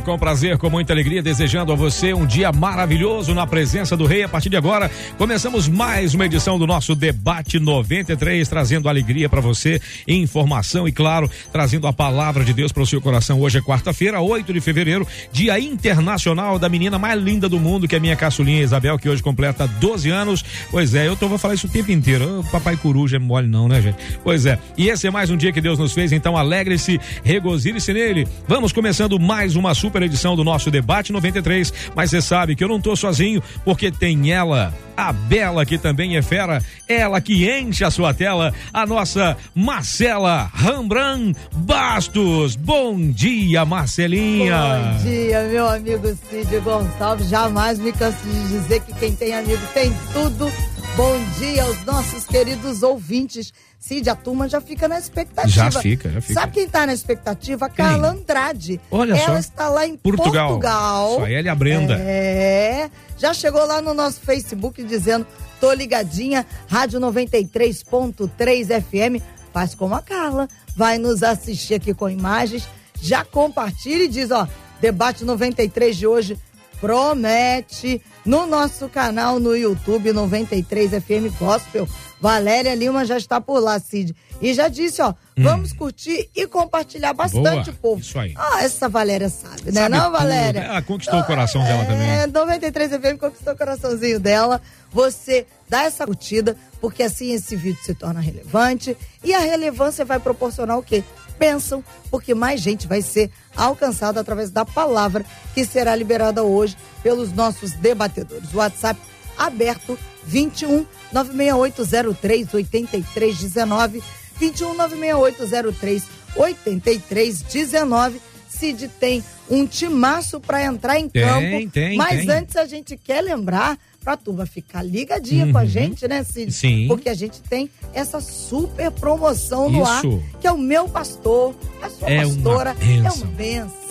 com prazer, com muita alegria, desejando a você um dia maravilhoso na presença do Rei. A partir de agora, começamos mais uma edição do nosso Debate 93, trazendo alegria para você, informação e, claro, trazendo a palavra de Deus para o seu coração. Hoje é quarta-feira, 8 de fevereiro, Dia Internacional da menina mais linda do mundo, que é minha caçulinha Isabel, que hoje completa 12 anos. Pois é, eu tô, vou falar isso o tempo inteiro. Oh, papai coruja é mole, não, né, gente? Pois é, e esse é mais um dia que Deus nos fez, então alegre-se, regozile-se nele. Vamos começando mais uma super edição do nosso Debate 93. Mas você sabe que eu não tô sozinho, porque tem ela, a Bela, que também é fera, ela que enche a sua tela, a nossa Marcela Rambran Bastos. Bom dia, Marcelinha. Bom dia, meu amigo Cid Gonçalves. Jamais me canso de dizer que quem tem amigo tem tudo. Bom dia aos nossos queridos ouvintes Cid, a turma já fica na expectativa. Já fica, já fica. Sabe quem está na expectativa? Carla Andrade. Olha Ela só. está lá em Portugal. Portugal. Só ela e a Brenda. É. Já chegou lá no nosso Facebook dizendo: tô ligadinha, Rádio 93.3 FM. Faz como a Carla. Vai nos assistir aqui com imagens. Já compartilha e diz: ó, debate 93 de hoje promete no nosso canal no YouTube 93 FM Gospel. Valéria Lima já está por lá, Cid. E já disse, ó, vamos curtir e compartilhar bastante, Boa, povo. isso aí. Ah, essa Valéria sabe, né? Sabe não, tudo. Valéria? Ela conquistou o coração dela também. É, 93 FM conquistou o coraçãozinho dela. Você dá essa curtida, porque assim esse vídeo se torna relevante. E a relevância vai proporcionar o quê? Pensam, porque mais gente vai ser alcançada através da palavra que será liberada hoje pelos nossos debatedores. WhatsApp aberto 21 96803 8319 21 96803 8319 Cid tem um timaço para entrar em Tem, campo. tem, mas tem. antes a gente quer lembrar pra turma ficar ligadinha com a gente, né, Cid? Uhum. Sim. Porque a gente tem essa super promoção no ar, Isso. que é o meu pastor, a sua É uma pastora. É bênção. uma benção.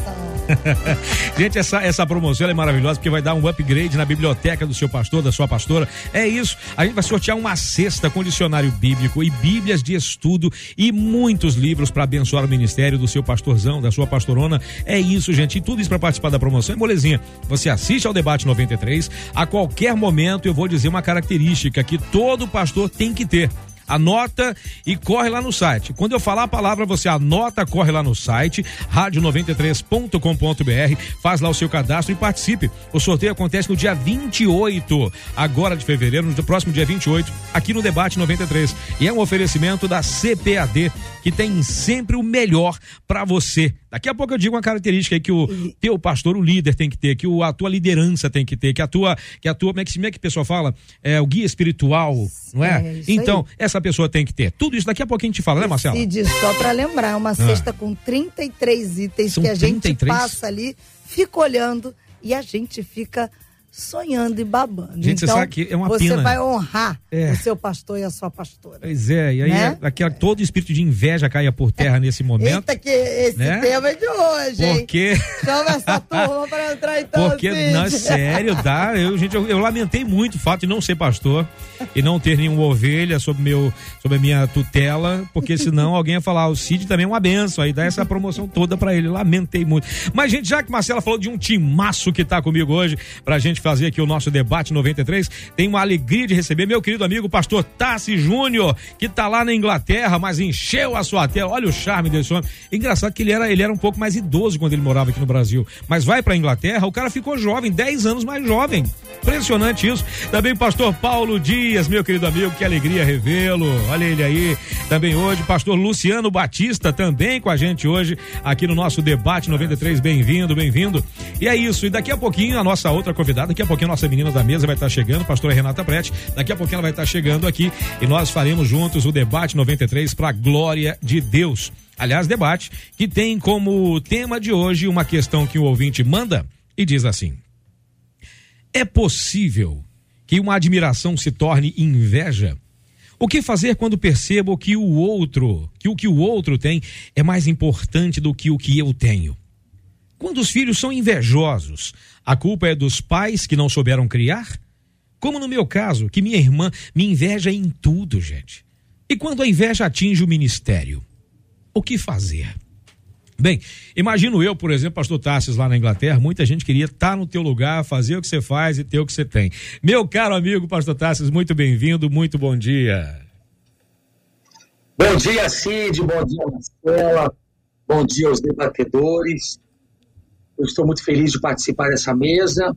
Gente, essa, essa promoção é maravilhosa porque vai dar um upgrade na biblioteca do seu pastor, da sua pastora. É isso. A gente vai sortear uma cesta com dicionário bíblico e bíblias de estudo e muitos livros para abençoar o ministério do seu pastorzão, da sua pastorona. É isso, gente. E tudo isso para participar da promoção é molezinha. Você assiste ao debate 93. A qualquer momento eu vou dizer uma característica que todo pastor tem que ter. Anota e corre lá no site. Quando eu falar a palavra, você anota, corre lá no site, rádio93.com.br, faz lá o seu cadastro e participe. O sorteio acontece no dia 28, agora de fevereiro, no próximo dia 28, aqui no Debate 93. E é um oferecimento da CPAD, que tem sempre o melhor para você. Daqui a pouco eu digo uma característica aí que o teu pastor, o líder tem que ter, que o, a tua liderança tem que ter, que a tua, que a tua, como é que, como é que o pessoal fala? É o guia espiritual, não é? É, então, aí. essa pessoa tem que ter. Tudo isso daqui a pouquinho a gente fala, né, Marcelo? Cid, só para lembrar, uma cesta com 33 itens São que a gente 33? passa ali, fica olhando e a gente fica sonhando e babando. Gente, você então, sabe que é uma você pena. vai honrar É. o seu pastor e a sua pastora. Pois é, e aí Né? é, aquela, todo espírito de inveja caia por terra nesse momento. Eita, que esse né? tema é de hoje, hein? Porque, Chama essa turma para entrar então, porque, Cid. não, é sério, dá. Eu, gente, eu, eu lamentei muito o fato de não ser pastor e não ter nenhuma ovelha sob, meu, sob a minha tutela, porque senão alguém ia falar, "Ah, o Cid também é uma benção, aí dá essa promoção toda pra ele. Lamentei muito. Mas, gente, já que Marcela falou de um timaço que tá comigo hoje, pra gente fazer aqui o nosso debate 93, tem uma alegria de receber meu querido amigo pastor Tassi Júnior, que tá lá na Inglaterra, mas encheu a sua tela. Olha o charme desse homem. Engraçado que ele era, ele era um pouco mais idoso quando ele morava aqui no Brasil, mas vai pra Inglaterra, o cara ficou jovem, 10 anos mais jovem. Impressionante isso. Também pastor Paulo Dias, meu querido amigo, que alegria revê-lo. Olha ele aí. Também hoje, pastor Luciano Batista, também com a gente hoje, aqui no nosso debate 93. Bem-vindo, bem-vindo. E é isso. E daqui a pouquinho, a nossa outra convidada, daqui a pouquinho nossa menina da mesa vai estar chegando, pastora Renata Prete. Daqui a pouquinho ela vai estar chegando aqui e nós faremos juntos o debate 93 para a glória de Deus. Aliás, debate que tem como tema de hoje uma questão que o ouvinte manda e diz assim: É possível que uma admiração se torne inveja? O que fazer quando percebo que o outro, que o que o outro tem é mais importante do que o que eu tenho? Quando os filhos são invejosos, a culpa é dos pais que não souberam criar? Como no meu caso, que minha irmã me inveja em tudo, gente. E quando a inveja atinge o ministério? O que fazer? Bem, imagino eu, por exemplo, pastor Tassis lá na Inglaterra, muita gente queria estar no teu lugar, fazer o que você faz e ter o que você tem. Meu caro amigo pastor Tassis, muito bem-vindo, muito bom dia. Bom dia, Cid, bom dia, Marcela, bom dia aos debatedores. Eu estou muito feliz de participar dessa mesa,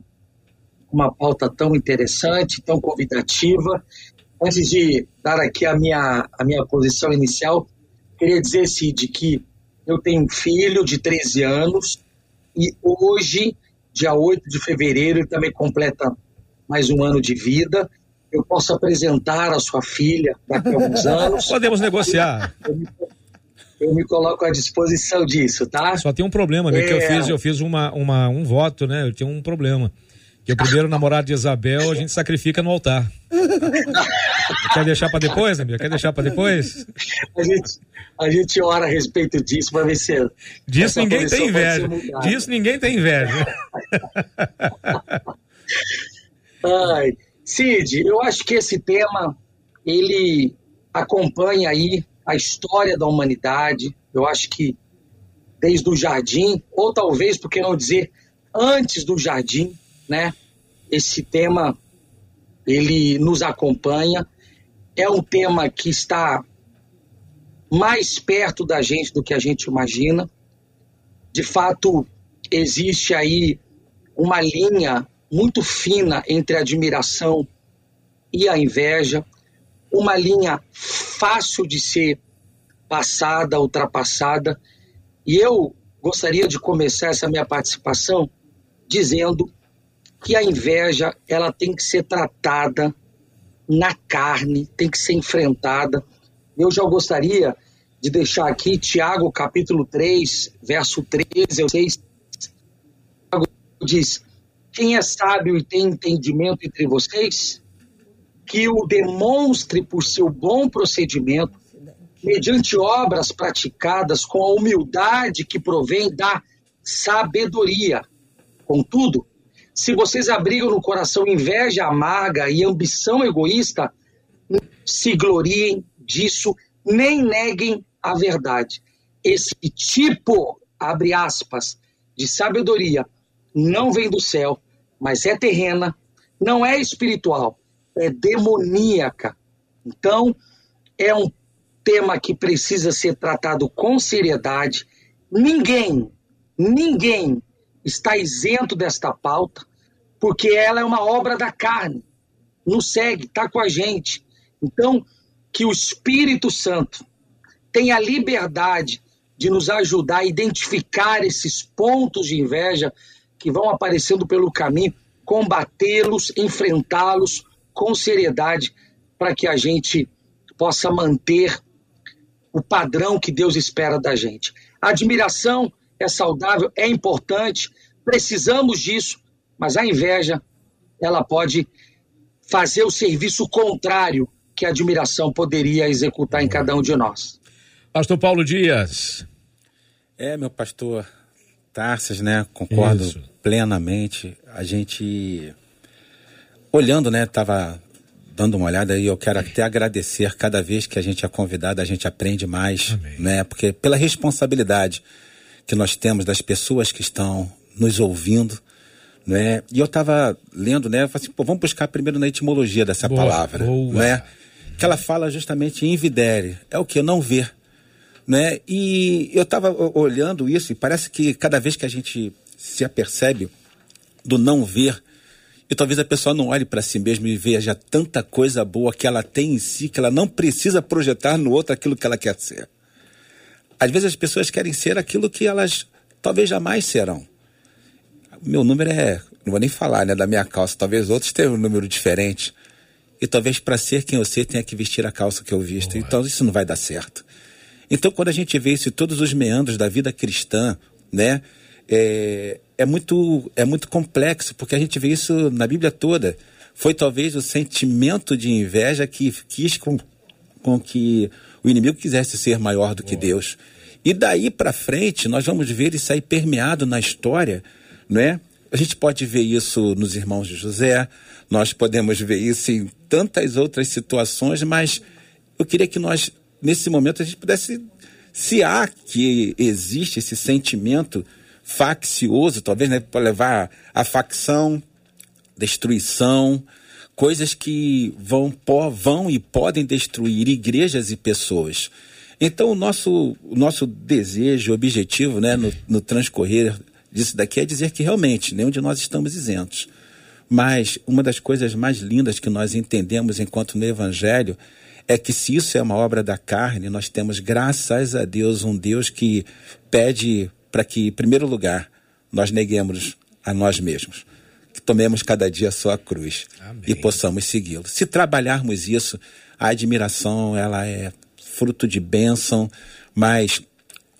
uma pauta tão interessante, tão convidativa. Antes de dar aqui a minha, a minha posição inicial, queria dizer, Cid, que eu tenho um filho de 13 anos e hoje, dia 8 de fevereiro, ele também completa mais um ano de vida. Eu posso apresentar a sua filha daqui a alguns anos. Podemos negociar. Eu me, eu me, coloco à disposição disso, tá? Só tem um problema, é... que eu é. fiz, eu fiz uma, uma, um voto, né? Eu tinha um problema. Que o primeiro namorado de Isabel a gente sacrifica no altar. Quer deixar para depois, amigo? Quer deixar para depois? A gente, a gente ora a respeito disso para ver se. Disso ninguém tem inveja. Disso ninguém tem inveja. Ai, Cid, eu acho que esse tema ele acompanha aí a história da humanidade. Eu acho que desde o jardim, ou talvez, por que não dizer, antes do jardim, né? Esse tema ele nos acompanha. É um tema que está mais perto da gente do que a gente imagina. De fato, existe aí uma linha muito fina entre a admiração e a inveja, uma linha fácil de ser passada, ultrapassada. E eu gostaria de começar essa minha participação dizendo que a inveja ela tem que ser tratada na carne, tem que ser enfrentada. Eu já gostaria de deixar aqui Tiago capítulo 3, verso 13 ao 6. Tiago diz: Quem é sábio e tem entendimento entre vocês, que o demonstre por seu bom procedimento, mediante obras praticadas com a humildade que provém da sabedoria. Contudo, se vocês abrigam no coração inveja amarga e ambição egoísta, se gloriem disso, nem neguem a verdade. Esse tipo, abre aspas, de sabedoria não vem do céu, mas é terrena, não é espiritual, é demoníaca. Então, é um tema que precisa ser tratado com seriedade. Ninguém, ninguém está isento desta pauta, porque ela é uma obra da carne. Nos segue, está com a gente. Então, que o Espírito Santo tenha a liberdade de nos ajudar a identificar esses pontos de inveja que vão aparecendo pelo caminho, combatê-los, enfrentá-los com seriedade, para que a gente possa manter o padrão que Deus espera da gente. A admiração é saudável, é importante, precisamos disso, mas a inveja, ela pode fazer o serviço contrário que a admiração poderia executar em cada um de nós. Pastor Paulo Dias. É, meu pastor Tarsis, né? Concordo Isso. plenamente. A gente olhando, né, tava dando uma olhada e eu quero até agradecer cada vez que a gente é convidado, a gente aprende mais, Amém. né? Porque pela responsabilidade que nós temos das pessoas que estão nos ouvindo, né? E eu estava lendo, né? Eu falei assim, pô, vamos buscar primeiro na etimologia dessa boa, palavra, boa. né? Que ela fala justamente em videre, é o que não ver, né? E eu estava olhando isso e parece que cada vez que a gente se apercebe do não ver, e talvez a pessoa não olhe para si mesma e veja tanta coisa boa que ela tem em si que ela não precisa projetar no outro aquilo que ela quer ser. Às vezes as pessoas querem ser aquilo que elas talvez jamais serão. Meu número é, não vou nem falar, né, da minha calça. Talvez outros tenham um número diferente. E talvez para ser quem eu sei tenha que vestir a calça que eu visto. Boa. Então isso não vai dar certo. Então quando a gente vê isso, todos os meandros da vida cristã, né, é, é muito é muito complexo porque a gente vê isso na Bíblia toda. Foi talvez o sentimento de inveja que quis com com que o inimigo quisesse ser maior do que Deus. E daí para frente, nós vamos ver isso aí permeado na história, não é? A gente pode ver isso nos irmãos de José, nós podemos ver isso em tantas outras situações, mas eu queria que nós, nesse momento, a gente pudesse, se há que existe esse sentimento faccioso, talvez, né, para levar a facção, destruição, coisas que vão, vão e podem destruir igrejas e pessoas. Então, o nosso, o nosso desejo, objetivo né, no, no transcorrer disso daqui é dizer que realmente nenhum de nós estamos isentos. Mas uma das coisas mais lindas que nós entendemos enquanto no Evangelho é que se isso é uma obra da carne, nós temos, graças a Deus, um Deus que pede para que, em primeiro lugar, nós neguemos a nós mesmos, que tomemos cada dia a sua cruz Amém. e possamos segui-lo. Se trabalharmos isso, a admiração ela é fruto de bênção, mas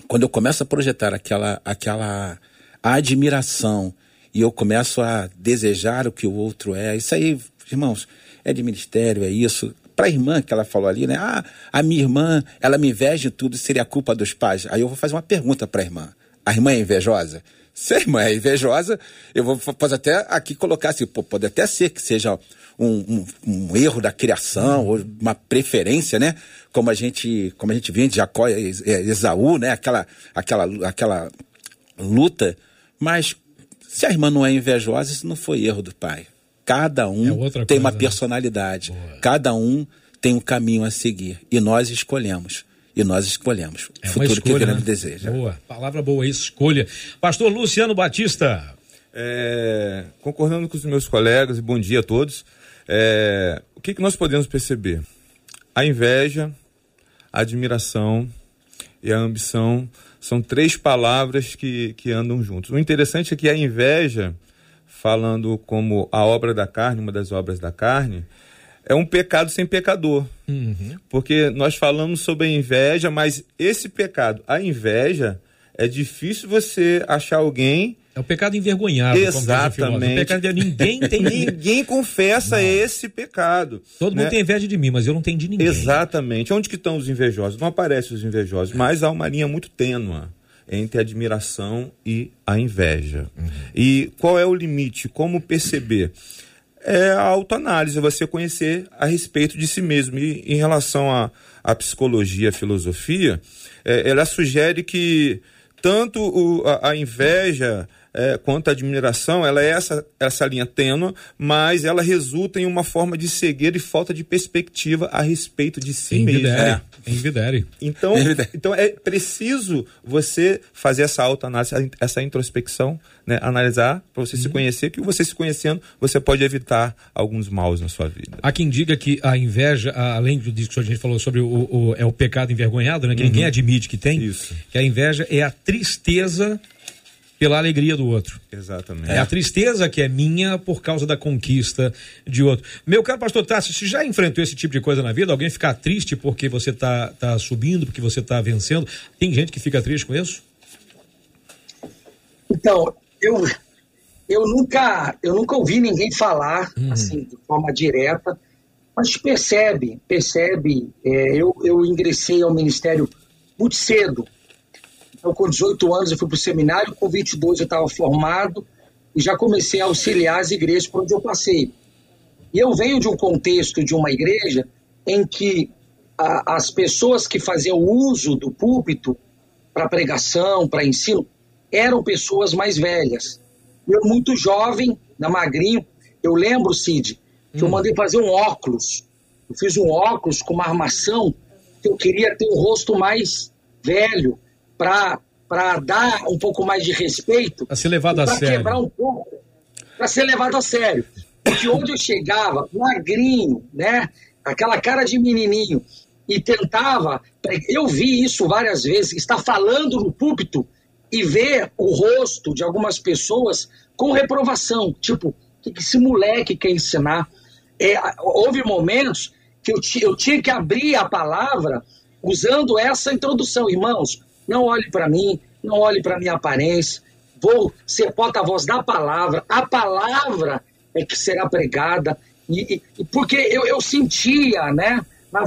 quando eu começo a projetar aquela, aquela admiração e eu começo a desejar o que o outro é, isso aí, irmãos, é de ministério, é isso. Para a irmã que ela falou ali, né? Ah, a minha irmã, ela me inveja tudo, seria culpa dos pais. Aí eu vou fazer uma pergunta para a irmã. A irmã é invejosa? Se a irmã é invejosa, eu vou posso até aqui colocar assim, pode até ser que seja um, um, um, erro da criação ou uma preferência, né? Como a gente, como a gente vê de Jacó e Esaú, né? Aquela, aquela, aquela luta. Mas se a irmã não é invejosa, isso não foi erro do pai. Cada um é tem coisa, uma né? personalidade. Né? Cada um tem um caminho a seguir. E nós escolhemos. E nós escolhemos. É o futuro escolha, que queremos né? deseja. Boa. Palavra boa, escolha. Pastor Luciano Batista. É, concordando com os meus colegas, e bom dia a todos. É, o que, que nós podemos perceber? A inveja, a admiração e a ambição são três palavras que, que andam juntos. O interessante é que a inveja, falando como a obra da carne, uma das obras da carne, é um pecado sem pecador. Uhum. Porque nós falamos sobre a inveja, mas esse pecado, a inveja, é difícil você achar alguém é o pecado envergonhado. Exatamente. O pecado de ninguém tem. ninguém confessa não. esse pecado. Todo né? mundo tem inveja de mim, mas eu não tenho de ninguém. Exatamente. Onde que estão os invejosos? Não aparecem os invejosos, mas há uma linha muito tênua entre a admiração e a inveja. Uhum. E qual é o limite? Como perceber? É a autoanálise, você conhecer a respeito de si mesmo. E em relação à, à psicologia, à filosofia, é, ela sugere que tanto o, a, a inveja é, quanto à admiração, ela é essa, essa linha tênua, mas ela resulta em uma forma de cegueira e falta de perspectiva a respeito de si mesmo. É. Envidere. Então, então é preciso você fazer essa autoanálise, essa introspecção, né? analisar para você uhum. se conhecer, que você se conhecendo, você pode evitar alguns maus na sua vida. Há quem diga que a inveja, além do disco que a gente falou sobre o, o, é o pecado envergonhado, né? que uhum. ninguém admite que tem, Isso. que a inveja é a tristeza pela alegria do outro. Exatamente. É a tristeza que é minha por causa da conquista de outro. Meu caro pastor Tássio, você já enfrentou esse tipo de coisa na vida? Alguém ficar triste porque você está tá subindo, porque você está vencendo? Tem gente que fica triste com isso? Então, eu, eu, nunca, eu nunca ouvi ninguém falar uhum. assim, de forma direta, mas percebe, percebe. É, eu, eu ingressei ao ministério muito cedo, então, com 18 anos, eu fui para o seminário, com 22 eu estava formado e já comecei a auxiliar as igrejas por onde eu passei. E eu venho de um contexto de uma igreja em que a, as pessoas que faziam uso do púlpito para pregação, para ensino, eram pessoas mais velhas. Eu, muito jovem, na magrinho, eu lembro, Cid, que hum. eu mandei fazer um óculos. Eu fiz um óculos com uma armação que eu queria ter um rosto mais velho, para dar um pouco mais de respeito. Para ser levado a sério. quebrar um pouco. Para ser levado a sério. Porque onde eu chegava, magrinho, né? Aquela cara de menininho, e tentava. Eu vi isso várias vezes, estar falando no púlpito e ver o rosto de algumas pessoas com reprovação. Tipo, o que esse moleque quer ensinar? É, houve momentos que eu, eu tinha que abrir a palavra usando essa introdução. Irmãos, não olhe para mim, não olhe para minha aparência. Vou ser porta-voz da palavra. A palavra é que será pregada. E, e porque eu, eu sentia, né, na,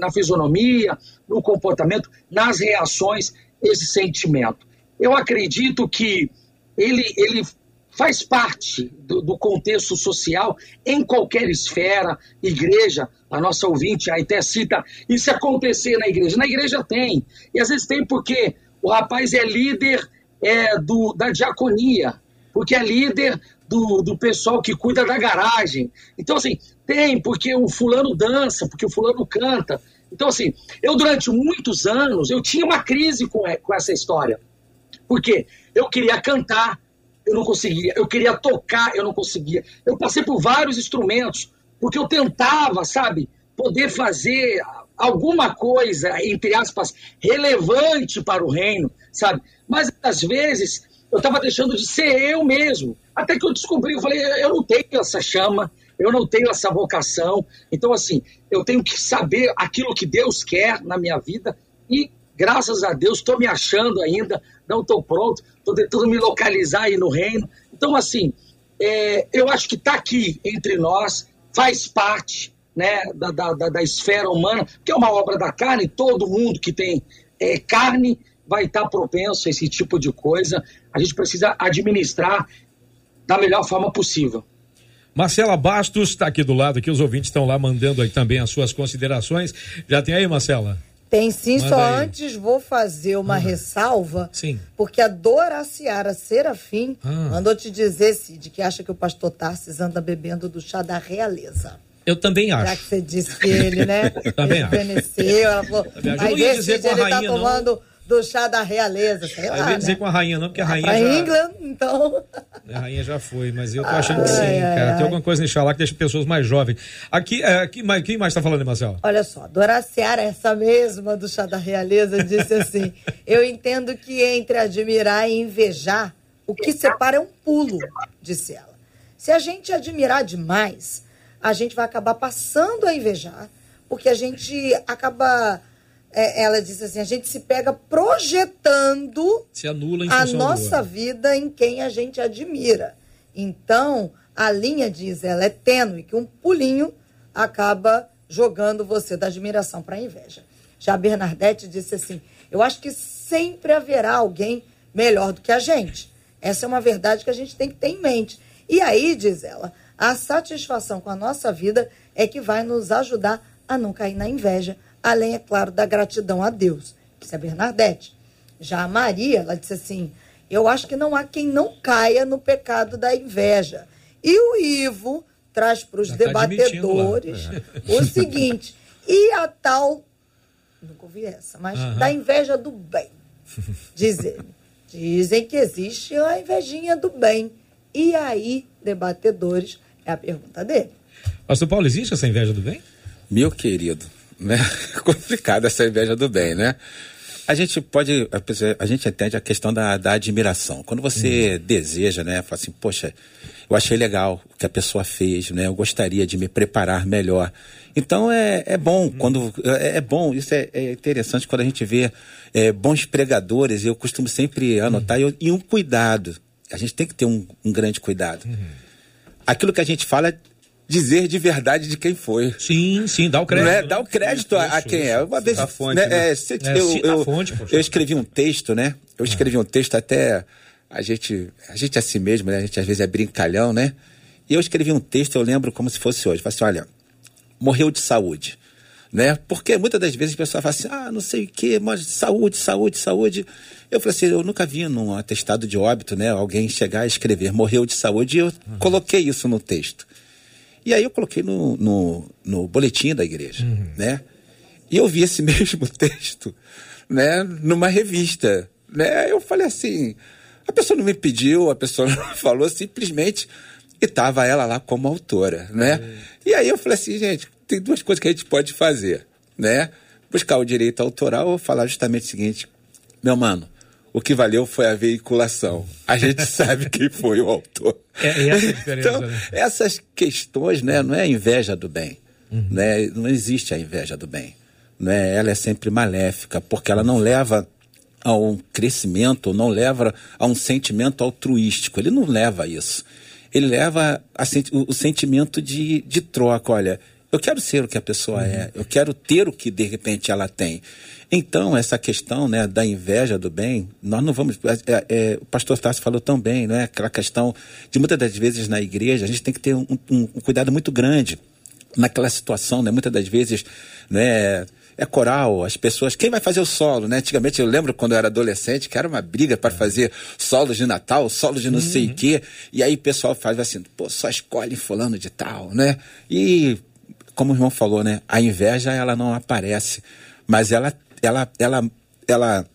na fisionomia, no comportamento, nas reações, esse sentimento. Eu acredito que ele, ele faz parte do, do, contexto social em qualquer esfera, igreja, a nossa ouvinte aí até cita, isso acontecer na igreja. Na igreja tem, e às vezes tem porque o rapaz é líder é, do, da diaconia, porque é líder do, do pessoal que cuida da garagem. Então, assim, tem, porque o fulano dança, porque o fulano canta. Então, assim, eu durante muitos anos, eu tinha uma crise com, com essa história. Porque eu queria cantar, eu não conseguia. Eu queria tocar, eu não conseguia. Eu passei por vários instrumentos, porque eu tentava, sabe, poder fazer alguma coisa, entre aspas, relevante para o reino, sabe? Mas às vezes eu estava deixando de ser eu mesmo. Até que eu descobri, eu falei, eu não tenho essa chama, eu não tenho essa vocação. Então, assim, eu tenho que saber aquilo que Deus quer na minha vida e, graças a Deus, estou me achando ainda, não estou pronto, estou tentando me localizar aí no reino. Então, assim, é, eu acho que está aqui entre nós, faz parte né, da, da, da, esfera humana, que é uma obra da carne, todo mundo que tem é, carne vai estar tá propenso a esse tipo de coisa. A gente precisa administrar da melhor forma possível. Marcela Bastos está aqui do lado, aqui os ouvintes estão lá mandando aí também as suas considerações. Já tem aí, Marcela? Tem sim, Manda só aí. antes vou fazer uma ressalva. Sim. Porque a Doraciara Serafim ah. mandou te dizer, Cid, que acha que o pastor Tarsis anda bebendo do chá da realeza. Eu também acho. Já que você disse que ele, né? também acho. ela falou, aí desse ele tá tomando não do chá da realeza, sei lá. Eu ia dizer né? com a rainha, não, porque a rainha. A já... England, então. A rainha já foi, mas eu tô achando que sim, ai, cara. Ai, Tem alguma coisa em lá que deixa pessoas mais jovens. Aqui, é, aqui quem mais está falando, Marcelo? Olha só, Doraciara, essa mesma do chá da realeza, disse assim: Eu entendo que entre admirar e invejar, o que separa é um pulo, disse ela. Se a gente admirar demais, a gente vai acabar passando a invejar, porque a gente acaba é, ela disse assim: a gente se pega projetando se anula a nossa vida em quem a gente admira. Então, a linha, diz ela, é tênue, que um pulinho acaba jogando você da admiração para a inveja. Já a Bernadette disse assim: eu acho que sempre haverá alguém melhor do que a gente. Essa é uma verdade que a gente tem que ter em mente. E aí, diz ela, a satisfação com a nossa vida é que vai nos ajudar a não cair na inveja, além, é claro, da gratidão a Deus. Isso é Bernadette. Já a Maria, ela disse assim: Eu acho que não há quem não caia no pecado da inveja. E o Ivo traz para os tá debatedores tá o seguinte: e a tal, nunca ouvi essa, mas uhum. da inveja do bem. Diz ele. Dizem que existe a invejinha do bem. E aí, debatedores, é a pergunta dele. Pastor Paulo, existe essa inveja do bem? Meu querido, né? Complicada essa inveja do bem, né? A gente pode, a gente entende a questão da, da admiração. Quando você hum. deseja, né, fala assim, poxa, eu achei legal o que a pessoa fez, né? Eu gostaria de me preparar melhor. Então é, é bom hum. quando é, é, bom, isso é, é, interessante quando a gente vê é, bons pregadores. Eu costumo sempre anotar hum. e, e, um cuidado. A gente tem que ter um, um grande cuidado. Uhum. Aquilo que a gente fala dizer de verdade de quem foi. Sim, sim, dá o crédito. Né? Dá o crédito a, a, quem é. Uma vez, a fonte, né? né? É, se, é, eu, eu, fonte, eu, escrevi um texto, né? Eu escrevi um texto até a gente, a gente é assim mesmo, né? A gente às vezes é brincalhão, né? E eu escrevi um texto, eu lembro como se fosse hoje. Falei assim, olha, morreu de saúde. Né? Porque muitas das vezes as pessoas falam assim, ah, não sei o quê, mas saúde, saúde, saúde. Eu falei assim, eu nunca vi num atestado de óbito, né, alguém chegar a escrever morreu de saúde, e eu uhum. coloquei isso no texto. E aí eu coloquei no, no, no boletim da igreja, uhum. né? E eu vi esse mesmo texto, né, numa revista, né? Eu falei assim, a pessoa não me pediu, a pessoa não falou, simplesmente e estava ela lá como autora, né? Uhum. E aí eu falei assim, gente, tem duas coisas que a gente pode fazer, né? Buscar o direito autoral ou falar justamente o seguinte, meu mano, o que valeu foi a veiculação. A gente sabe quem foi o autor. É, é essa então, né? essas questões, né, não é a inveja do bem. Uhum. Né? Não existe a inveja do bem. Né? Ela é sempre maléfica, porque ela não leva a um crescimento, não leva a um sentimento altruístico. Ele não leva a isso. Ele leva a, o, o sentimento de, de troca. Olha, Eu quero ser o que a pessoa é. Eu quero ter o que de repente ela tem. Então, essa questão né, da inveja do bem, nós não vamos. É, é, o pastor Tassi falou tão bem, né? Aquela questão de muitas das vezes na igreja, a gente tem que ter um, um, um cuidado muito grande naquela situação, né? Muitas das vezes, né? é coral, as pessoas. Quem vai fazer o solo, né? Antigamente eu lembro quando eu era adolescente que era uma briga para fazer solos de Natal, solos de não uhum. sei o quê. E aí o pessoal faz assim, pô, só escolhe fulano de tal, né? E como o irmão falou, né? A inveja ela não aparece, mas ela ela ela ela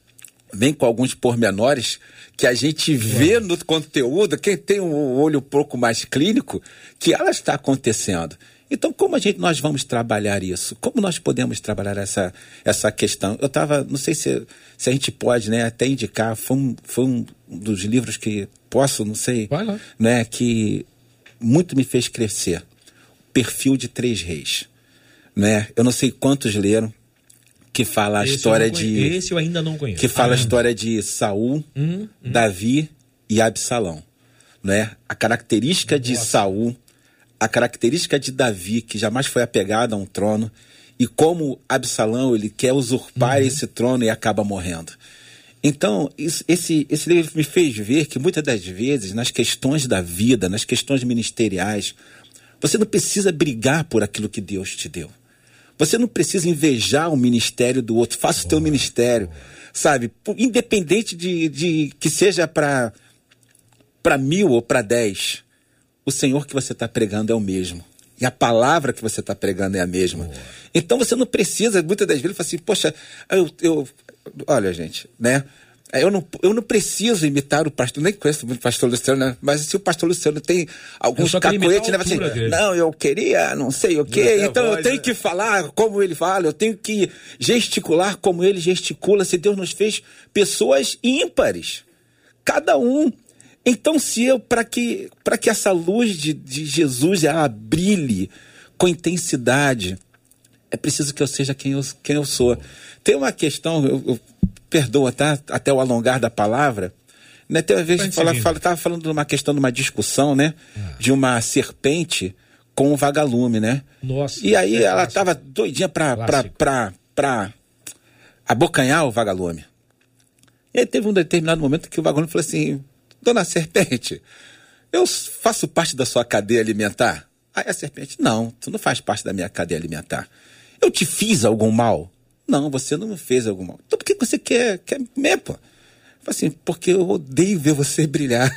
vem com alguns pormenores que a gente vê no conteúdo, quem tem um olho um pouco mais clínico, que ela está acontecendo. Então, como a gente, nós vamos trabalhar isso? Como nós podemos trabalhar essa, essa questão? Eu estava, não sei se, se a gente pode né, até indicar, foi um, foi um dos livros que posso, não sei, né, que muito me fez crescer. Perfil de Três Reis. Né? Eu não sei quantos leram, que fala a esse história de. Esse eu ainda não conheço. Que fala ah. a história de Saul, hum, hum. Davi e Absalão. Né? A característica de Saul a característica de Davi, que jamais foi apegado a um trono, e como Absalão ele quer usurpar uhum. esse trono e acaba morrendo. Então, isso, esse, esse livro me fez ver que muitas das vezes, nas questões da vida, nas questões ministeriais, você não precisa brigar por aquilo que Deus te deu. Você não precisa invejar o ministério do outro. Faça o teu ministério, sabe? Independente de, de que seja para mil ou para dez o Senhor que você está pregando é o mesmo. E a palavra que você está pregando é a mesma. Boa. Então você não precisa, muitas das vezes, falar assim, poxa, eu, eu. Olha, gente, né? Eu não, eu não preciso imitar o pastor, nem conheço muito o pastor Luciano, né? mas se o pastor Luciano tem alguns cacoetes, né? Assim, não, eu queria, não sei o quê, então voz, eu tenho né? que falar como ele fala, eu tenho que gesticular como ele gesticula. Se Deus nos fez pessoas ímpares, cada um então, se eu, para que, que essa luz de, de Jesus ela brilhe com intensidade, é preciso que eu seja quem eu, quem eu sou. Tem uma questão, eu, eu perdoa, tá? Até o alongar da palavra. Né? Tem uma vez que fala, fala, tava falando de uma questão de uma discussão, né? Ah. De uma serpente com um vagalume, né? Nossa. E aí é ela clássico. tava doidinha pra, pra, pra, pra abocanhar o vagalume. E aí teve um determinado momento que o vagalume falou assim: Dona Serpente, eu faço parte da sua cadeia alimentar? Aí a serpente, não, tu não faz parte da minha cadeia alimentar. Eu te fiz algum mal? Não, você não me fez algum mal. Então por que você quer, quer me, pô? assim, porque eu odeio ver você brilhar.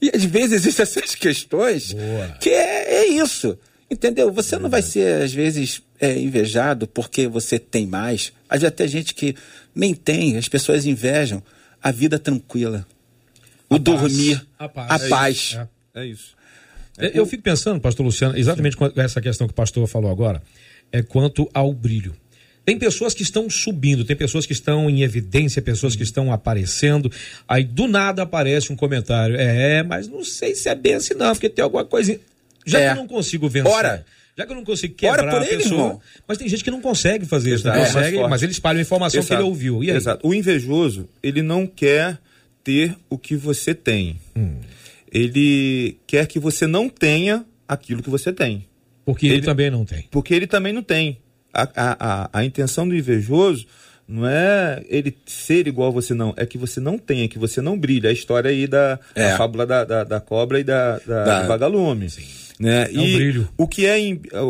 E às vezes existem essas questões Boa. que é, é, isso. Entendeu? Você não vai ser, às vezes, é, invejado porque você tem mais. Às vezes até gente que nem tem, as pessoas invejam a vida tranquila o a dormir, paz. a paz. A é paz. Isso. É, é isso. É, eu fico pensando, pastor Luciano, exatamente com essa questão que o pastor falou agora, é quanto ao brilho. Tem pessoas que estão subindo, tem pessoas que estão em evidência, pessoas que estão aparecendo. Aí do nada aparece um comentário. É, mas não sei se é bem assim, não, porque tem alguma coisa. Já é. que eu não consigo vencer. Ora. Já que eu não consigo quebrar Ora por ele, a pessoa. Irmão. Mas tem gente que não consegue fazer isso, não é, consegue, mas ele espalha a informação Exato. que ele ouviu. E? Exato. O invejoso, ele não quer ter o que você tem. Hum. Ele quer que você não tenha aquilo que você tem. Porque ele, ele também não tem. Porque ele também não tem. A, a, a, intenção do invejoso não é ele ser igual a você, não. É que você não tenha, que você não brilhe. A história aí da é. fábula da, da, da, cobra e da, da, da... do vagalume. Sim. Né? É e brilho. o que é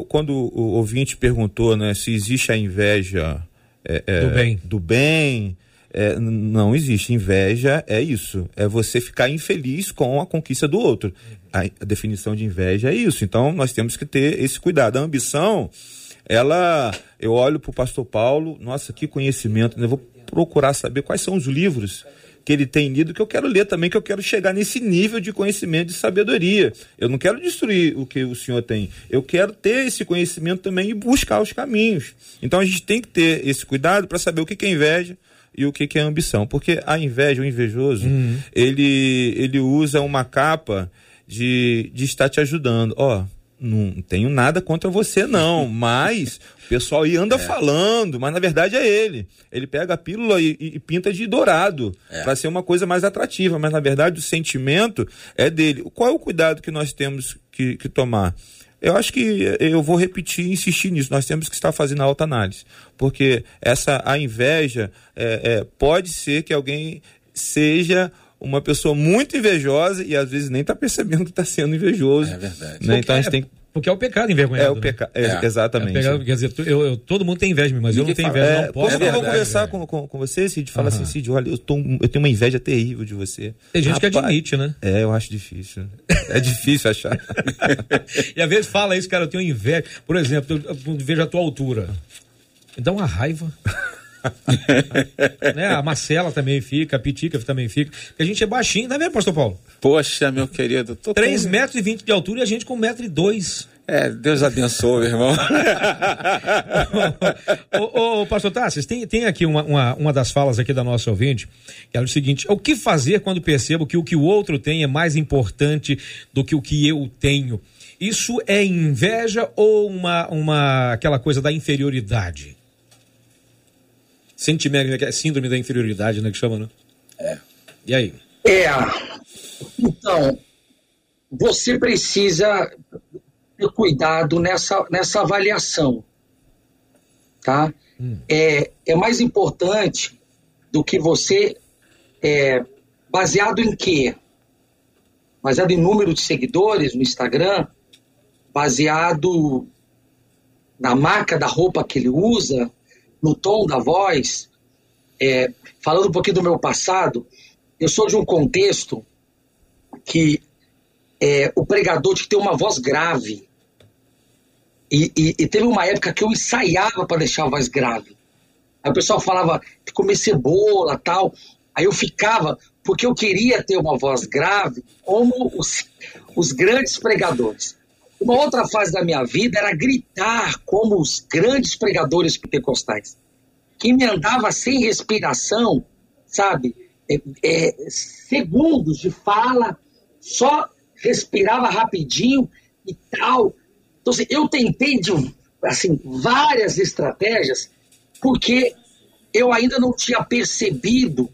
quando o ouvinte perguntou né, se existe a inveja é, é, do bem, do bem é, não existe. Inveja é isso. É você ficar infeliz com a conquista do outro. A, a, definição de inveja é isso. Então nós temos que ter esse cuidado. A ambição, ela. Eu olho para o pastor Paulo, nossa, que conhecimento. Né? Eu vou procurar saber quais são os livros que ele tem lido, que eu quero ler também, que eu quero chegar nesse nível de conhecimento e sabedoria. Eu não quero destruir o que o senhor tem. Eu quero ter esse conhecimento também e buscar os caminhos. Então a gente tem que ter esse cuidado para saber o que é inveja, e o que, que é ambição. Porque a inveja, o invejoso, uhum. ele, ele usa uma capa de, de estar te ajudando. Ó, não tenho nada contra você, não, mas o pessoal aí anda é. falando, mas na verdade é ele. Ele pega a pílula e, e, pinta de dourado é. para ser uma coisa mais atrativa, mas na verdade o sentimento é dele. Qual é o cuidado que nós temos que, que tomar? Eu acho que eu vou repetir e insistir nisso. Nós temos que estar fazendo a autoanálise. Porque essa a inveja é, é, pode ser que alguém seja uma pessoa muito invejosa e às vezes nem está percebendo que está sendo invejoso. É verdade. Né? Então a gente tem que porque é o pecado envergonhado. É o pecado, né? é, exatamente. É pecado, quer dizer, eu, eu, todo mundo tem inveja mas Ninguém eu não tenho inveja, é, não posso. É eu vou conversar com, com, com, você, Cid, fala assim, Cid, olha, eu, tô, eu tenho uma inveja terrível de você. Tem gente Rapaz, que admite, né? É, eu acho difícil. É difícil achar. e às vezes fala isso, cara, eu tenho inveja. Por exemplo, eu vejo a tua altura. Me dá uma raiva. né? A Marcela também fica, a Pitica também fica. Porque a gente é baixinho, não é mesmo, pastor Paulo? Poxa, meu querido. Tô 3 com... metros e 20 de altura e a gente com 1,2 metro. Dois. É, Deus abençoe, irmão. ô, ô, pastor Tassis, tem, tem aqui uma, uma, uma, das falas aqui da nossa ouvinte, que é o seguinte, o que fazer quando percebo que o que o outro tem é mais importante do que o que eu tenho? Isso é inveja ou uma, uma aquela coisa da inferioridade? Sentimento, é síndrome da inferioridade, né, que chama, né? É. E aí? É. Então, você precisa ter cuidado nessa, nessa avaliação, tá? Hum. É, é mais importante do que você, é, baseado em quê? Baseado em número de seguidores no Instagram, baseado na marca da roupa que ele usa, no tom da voz. É, falando um pouquinho do meu passado, eu sou de um contexto que é, o pregador tinha que ter uma voz grave. E, e, e teve uma época que eu ensaiava para deixar a voz grave. Aí o pessoal falava de comer cebola tal. Aí eu ficava, porque eu queria ter uma voz grave, como os, os grandes pregadores. Uma outra fase da minha vida era gritar como os grandes pregadores pentecostais, que me andava sem respiração, sabe? É, é, segundos de fala, só respirava rapidinho e tal. Então, assim, eu tentei de assim, várias estratégias, porque eu ainda não tinha percebido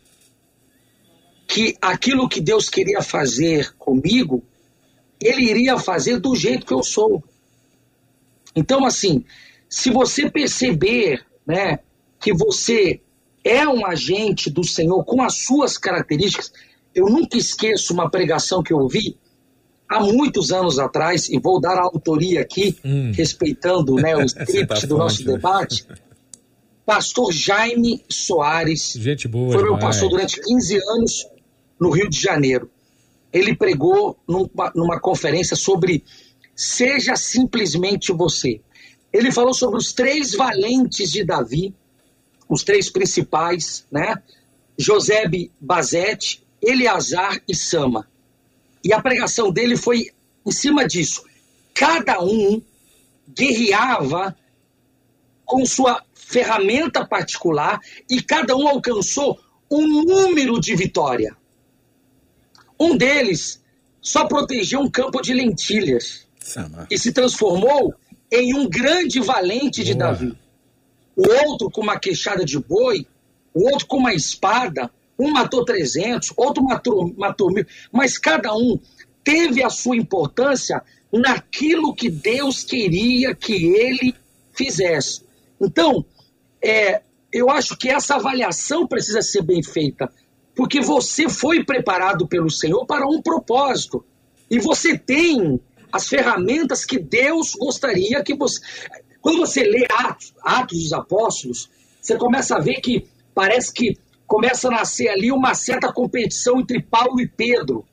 que aquilo que Deus queria fazer comigo, Ele iria fazer do jeito que eu sou. Então, assim, se você perceber né, que você é um agente do Senhor com as suas características, eu nunca esqueço uma pregação que eu ouvi há muitos anos atrás, e vou dar a autoria aqui, hum. respeitando né, o script tá do nosso né? debate, pastor Jaime Soares. Gente boa. Foi meu pastor durante 15 anos no Rio de Janeiro. Ele pregou numa, numa conferência sobre Seja Simplesmente Você. Ele falou sobre os três valentes de Davi, os três principais, né? Josebe Bazete, Eleazar e Sama. E a pregação dele foi em cima disso. Cada um guerreava com sua ferramenta particular e cada um alcançou um número de vitória. Um deles só protegeu um campo de lentilhas Sama. e se transformou em um grande valente de Boa. Davi. O outro com uma queixada de boi, o outro com uma espada, um matou 300, outro matou, matou mil, mas cada um teve a sua importância naquilo que Deus queria que ele fizesse. Então, é, eu acho que essa avaliação precisa ser bem feita, porque você foi preparado pelo Senhor para um propósito. E você tem as ferramentas que Deus gostaria que você. Quando você lê Atos, Atos dos Apóstolos, você começa a ver que parece que começa a nascer ali uma certa competição entre Paulo e Pedro,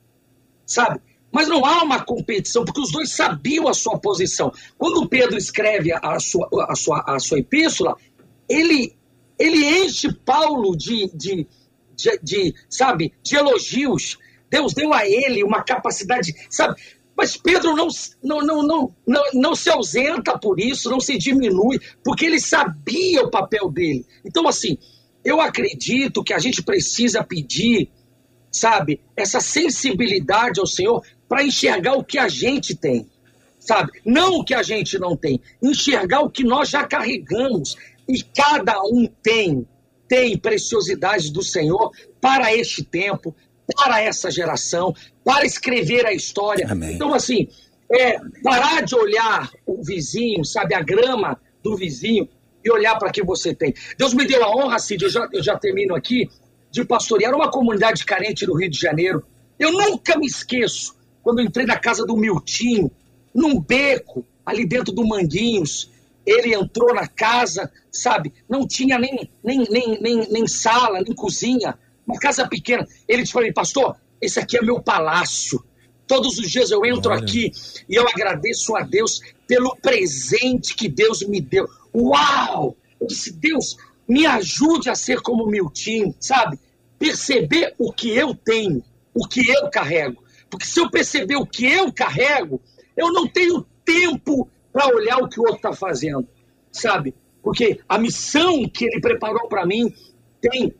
sabe? Mas não há uma competição, porque os dois sabiam a sua posição. Quando Pedro escreve a sua, a sua, a sua epístola, ele, ele enche Paulo de, de, de, de, sabe, de elogios. Deus deu a ele uma capacidade, sabe? Mas Pedro não, não, não, não, não, não se ausenta por isso, não se diminui, porque ele sabia o papel dele. Então, assim, eu acredito que a gente precisa pedir, sabe, essa sensibilidade ao Senhor para enxergar o que a gente tem, sabe? Não o que a gente não tem, enxergar o que nós já carregamos. E cada um tem, tem preciosidades do Senhor para este tempo, para essa geração, para escrever a história. Amém. Então, assim, é parar de olhar o vizinho, sabe, a grama do vizinho e olhar para que você tem. Deus me deu a honra, Cid, eu já, eu já termino aqui, de pastorear uma comunidade carente no Rio de Janeiro. Eu nunca me esqueço quando entrei na casa do Miltinho, num beco, ali dentro do Manguinhos. Ele entrou na casa, sabe? Não tinha nem, nem, nem, nem, nem sala, nem cozinha, uma casa pequena. Ele disse para mim, pastor, esse aqui é meu palácio. Todos os dias eu entro Olha. aqui e eu agradeço a Deus pelo presente que Deus me deu. Uau! Eu disse, Deus, me ajude a ser como Milton, sabe? Perceber o que eu tenho, o que eu carrego. Porque se eu perceber o que eu carrego, eu não tenho tempo para olhar o que o outro está fazendo, sabe? Porque a missão que ele preparou para mim tem,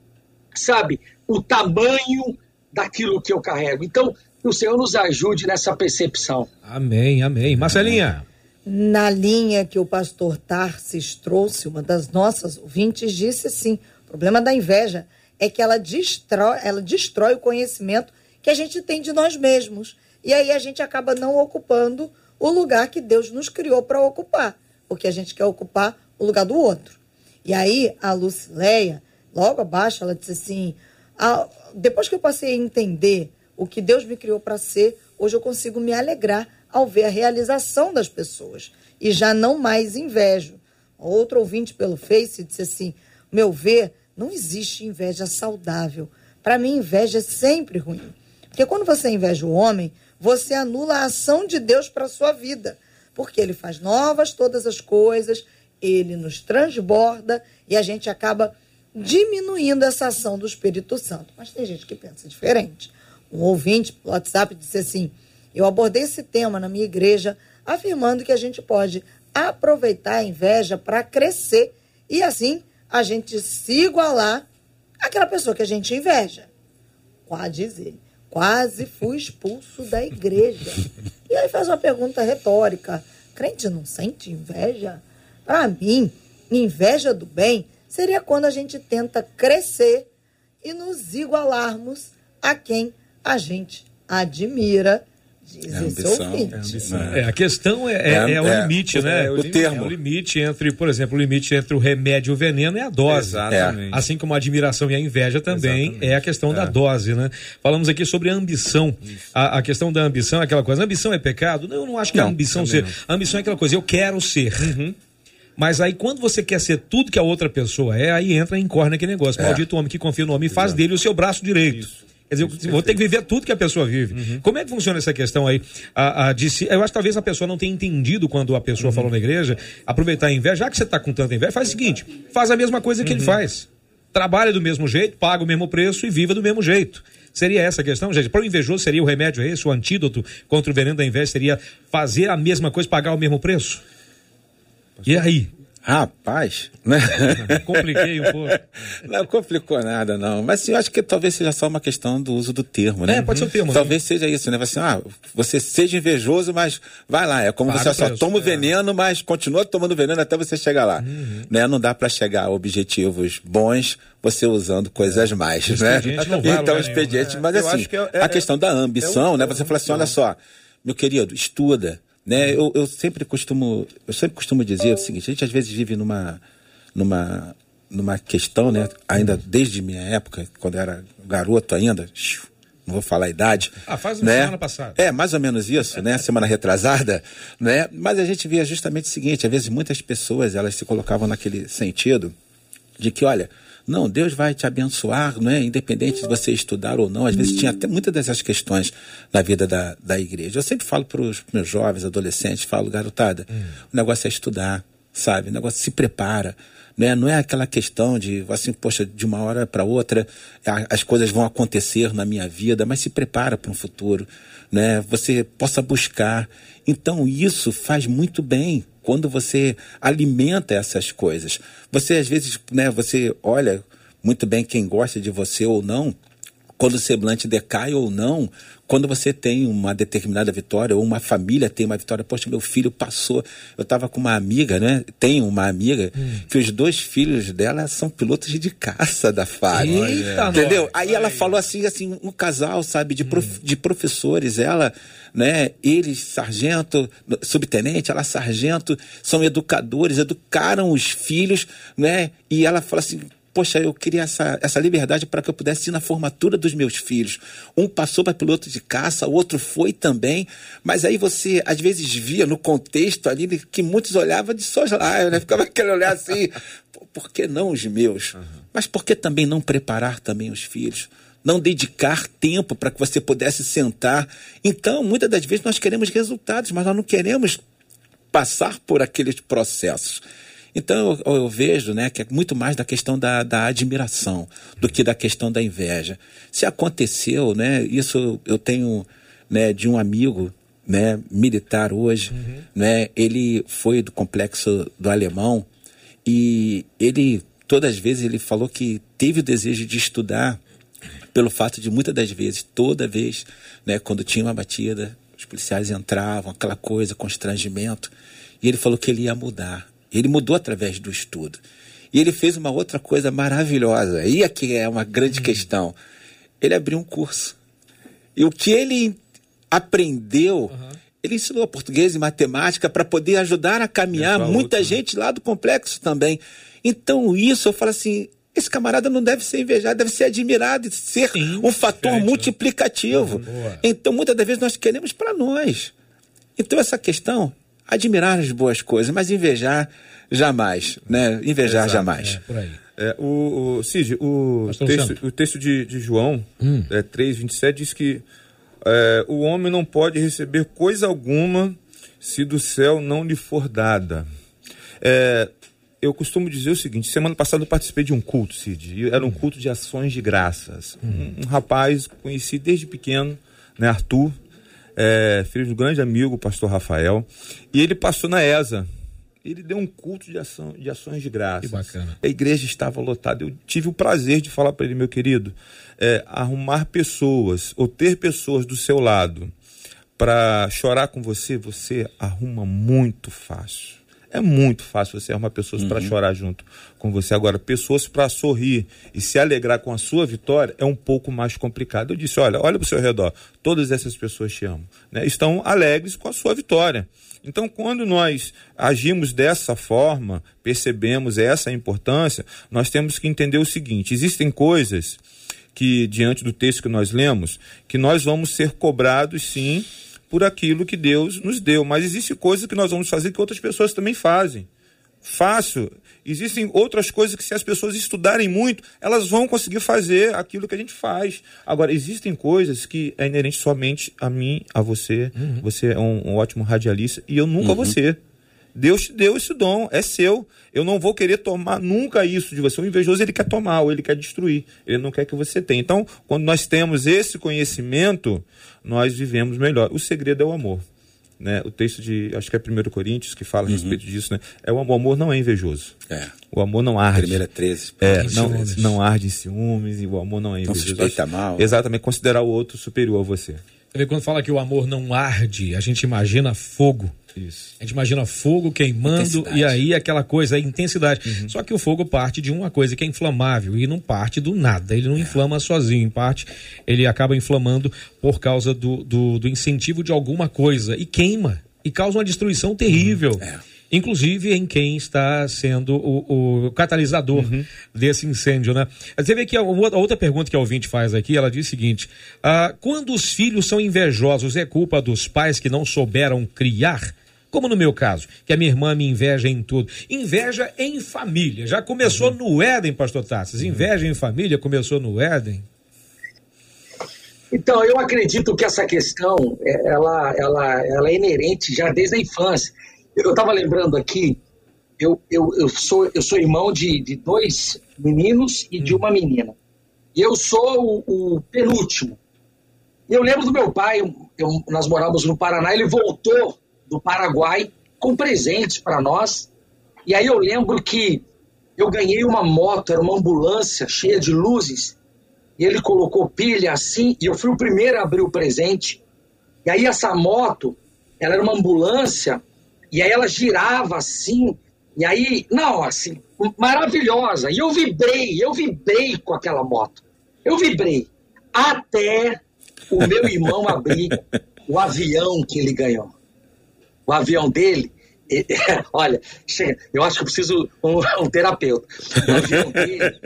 sabe, o tamanho daquilo que eu carrego. Então, que o Senhor nos ajude nessa percepção. Amém, amém. Marcelinha. Na linha que o pastor Tarsis trouxe, uma das nossas ouvintes disse assim: o problema da inveja é que ela destrói, ela destrói o conhecimento que a gente tem de nós mesmos. E aí a gente acaba não ocupando o lugar que Deus nos criou para ocupar, porque a gente quer ocupar o lugar do outro. E aí a Lucileia, logo abaixo, ela disse assim: ah, depois que eu passei a entender o que Deus me criou para ser, hoje eu consigo me alegrar ao ver a realização das pessoas e já não mais invejo. Outro ouvinte pelo Face disse assim: meu ver, não existe inveja saudável. Para mim, inveja é sempre ruim. Porque quando você inveja o homem, você anula a ação de Deus para a sua vida. Porque ele faz novas todas as coisas, ele nos transborda e a gente acaba diminuindo essa ação do Espírito Santo. Mas tem gente que pensa diferente um ouvinte pelo WhatsApp disse assim: Eu abordei esse tema na minha igreja, afirmando que a gente pode aproveitar a inveja para crescer e assim a gente se igualar àquela pessoa que a gente inveja. Quase diz ele, quase fui expulso da igreja. E aí faz uma pergunta retórica: crente não sente inveja? Para mim, inveja do bem seria quando a gente tenta crescer e nos igualarmos a quem a gente admira. É ambição, é, ambição. é, a questão é, é, é, é o é, limite, né? O, o termo. É o limite entre, por exemplo, o limite entre o remédio e o veneno é a dose. Exatamente. Assim como a admiração e a inveja também Exatamente. é a questão da dose, né? Falamos aqui sobre a ambição. A, a, questão da ambição é aquela coisa. A ambição é pecado? Não, eu não acho que não, a ambição ser. A ambição é aquela coisa, eu quero ser. Uhum. Mas aí, quando você quer ser tudo que a outra pessoa é, aí entra e incorre naquele negócio. Maldito homem que confia no homem e faz Exato. dele o seu braço direito. Isso. Quer dizer, Isso, vou ter que viver tudo que a pessoa vive. Uhum. Como é que funciona essa questão aí? A, a, de se, eu acho que talvez a pessoa não tenha entendido quando a pessoa uhum. falou na igreja, aproveitar a inveja, já que você está com tanta inveja, faz o seguinte: faz a mesma coisa que ele uhum. faz. Trabalha do mesmo jeito, paga o mesmo preço e viva do mesmo jeito. Seria essa a questão, gente? Para o invejoso seria o remédio esse, o antídoto contra o veneno da inveja seria fazer a mesma coisa, pagar o mesmo preço? E aí? Rapaz, né? Compliquei um pouco. Não complicou nada, não. Mas sim, eu acho que talvez seja só uma questão do uso do termo, né? É, pode ser o termo. Talvez sim. seja isso, né? Assim, ah, você seja invejoso, mas vai lá. É como Paga você só toma o é. veneno, mas continua tomando veneno até você chegar lá. Uhum. Né? Não dá para chegar a objetivos bons você usando coisas é. mais, o né? Então, expediente, né? mas eu assim, que é, a questão da ambição, né? Você fala assim, olha só, meu querido, estuda né? Eu, eu, sempre costumo, eu sempre costumo dizer o seguinte: a gente às vezes vive numa, numa, numa questão, né? Ainda desde minha época, quando eu era garoto ainda, não vou falar a idade. Ah, faz uma né? semana passada. É, mais ou menos isso, né? Semana retrasada, né? Mas a gente via justamente o seguinte: às vezes muitas pessoas elas se colocavam naquele sentido de que, olha, não, Deus vai te abençoar, não é? Independente de você estudar ou não. Às vezes tinha até muitas dessas questões na vida da, da igreja. Eu sempre falo para os meus jovens, adolescentes, falo, garotada, hum. o negócio é estudar, sabe? O negócio se prepara. Não é, não é aquela questão de, assim, poxa, de uma hora para outra as coisas vão acontecer na minha vida, mas se prepara para um futuro, né? Você possa buscar. Então isso faz muito bem quando você alimenta essas coisas. Você às vezes, né, você olha muito bem quem gosta de você ou não, quando o semblante decai ou não, quando você tem uma determinada vitória, ou uma família tem uma vitória, poxa, meu filho passou. Eu estava com uma amiga, né? Tenho uma amiga, hum. que os dois filhos dela são pilotos de caça da FAB. Eita, entendeu? Nós. Aí ela falou assim, assim, um casal, sabe, de, prof, hum. de professores, ela, né? Eles, sargento, subtenente, ela sargento, são educadores, educaram os filhos, né? E ela fala assim, poxa, eu queria essa, essa liberdade para que eu pudesse ir na formatura dos meus filhos. Um passou para piloto de caça, o outro foi também, mas aí você às vezes via no contexto ali que muitos olhavam de soslaio, né? Ficava aquele olhar assim, por que não os meus? Uhum. Mas por que também não preparar também os filhos? Não dedicar tempo para que você pudesse sentar. Então, muitas das vezes nós queremos resultados, mas nós não queremos passar por aqueles processos. Então eu, eu, vejo né, que é muito mais da questão da, da admiração do que da questão da inveja. Se aconteceu, né, isso eu tenho né, de um amigo né, militar hoje, uhum. né, ele foi do complexo do alemão e ele todas as vezes ele falou que teve o desejo de estudar pelo fato de muitas das vezes, toda vez, né, quando tinha uma batida, os policiais entravam, aquela coisa, constrangimento, e ele falou que ele ia mudar. Ele mudou através do estudo. E ele fez uma outra coisa maravilhosa. E aqui é uma grande uhum. questão. Ele abriu um curso. E o que ele aprendeu, uhum. ele ensinou português e matemática para poder ajudar a caminhar muita outro. gente lá do complexo também. Então, isso eu falo assim: esse camarada não deve ser invejado, deve ser admirado e ser Sim, um fator né? multiplicativo. Uhum, então, muitas das vezes nós queremos para nós. Então, essa questão admirar as boas coisas, mas invejar jamais, né? Invejar Exato, jamais. É, por aí. É, o, o Cid, o texto, o texto de, de João hum. é, 3,27 diz que é, o homem não pode receber coisa alguma se do céu não lhe for dada. É, eu costumo dizer o seguinte: semana passada eu participei de um culto, Cid. Era um hum. culto de ações de graças. Hum. Um, um, rapaz conheci desde pequeno, né, Arthur, é, filho do grande amigo, o pastor Rafael, e ele passou na ESA. Ele deu um culto de, ação, de ações de graça. Que bacana. A igreja estava lotada. Eu tive o prazer de falar para ele, meu querido, é, arrumar pessoas ou ter pessoas do seu lado para chorar com você, você arruma muito fácil. É muito fácil você arrumar pessoas uhum. para chorar junto com você. Agora, pessoas para sorrir e se alegrar com a sua vitória é um pouco mais complicado. Eu disse: olha, olha para o seu redor, todas essas pessoas te amam, né? estão alegres com a sua vitória. Então, quando nós agimos dessa forma, percebemos essa importância, nós temos que entender o seguinte: existem coisas que, diante do texto que nós lemos, que nós vamos ser cobrados sim por aquilo que Deus nos deu. Mas existe coisas que nós vamos fazer que outras pessoas também fazem. Fácil. Existem outras coisas que, se as pessoas estudarem muito, elas vão conseguir fazer aquilo que a gente faz. Agora, existem coisas que é inerente somente a mim, a você. Uhum. Você é um, um, ótimo radialista e eu nunca uhum. vou ser. Deus te deu esse dom, é seu. Eu não vou querer tomar nunca isso de você. O invejoso ele quer tomar ou ele quer destruir. Ele não quer que você tenha. Então, quando nós temos esse conhecimento, nós vivemos melhor. O segredo é o amor. Né? O texto de, acho que é 1 Coríntios, que fala a uhum. respeito disso, né? É o amor, não é invejojoso. É. O amor não arde. Primeira 13. É, não, não arde em ciúmes, e o amor não é invejoso. Não suspeita mal. Exatamente, considerar o outro superior a você. Você vê quando fala que o amor não arde, a gente imagina fogo. Isso. A gente imagina fogo queimando e aí aquela coisa, a intensidade. Uhum. Só que o fogo parte de uma coisa que é inflamável e não parte do nada. Ele não é. inflama sozinho. Em parte, ele acaba inflamando por causa do, do, do, incentivo de alguma coisa e queima e causa uma destruição terrível. Uhum. É inclusive em quem está sendo o, o catalisador uhum. desse incêndio, né? Você vê que a, a, outra pergunta que a ouvinte faz aqui, ela diz o seguinte: ah, quando os filhos são invejosos, é culpa dos pais que não souberam criar? Como no meu caso, que a minha irmã me inveja em tudo. Inveja em família. Já começou uhum. no Éden, pastor Tassas. Uhum. Inveja uhum. em família começou no Éden. Então, eu acredito que essa questão, é, ela, ela, ela é inerente já desde a infância. Eu estava lembrando aqui, eu, eu, eu, sou, eu sou irmão de, de dois meninos e de uhum. uma menina. E eu sou o, o penúltimo. E eu lembro do meu pai, eu, nós morávamos no Paraná, ele voltou do Paraguai com presentes para nós. E aí eu lembro que eu ganhei uma moto, era uma ambulância cheia de luzes. e ele colocou pilha assim, e eu fui o primeiro a abrir o presente. E aí essa moto, ela era uma ambulância, e aí ela girava assim, e aí, não, assim, maravilhosa. E eu vibrei, eu vibrei com aquela moto. Eu vibrei. Até o meu irmão abrir o avião que ele ganhou. O avião dele, olha, chega, eu acho que eu preciso um, um terapeuta. O avião dele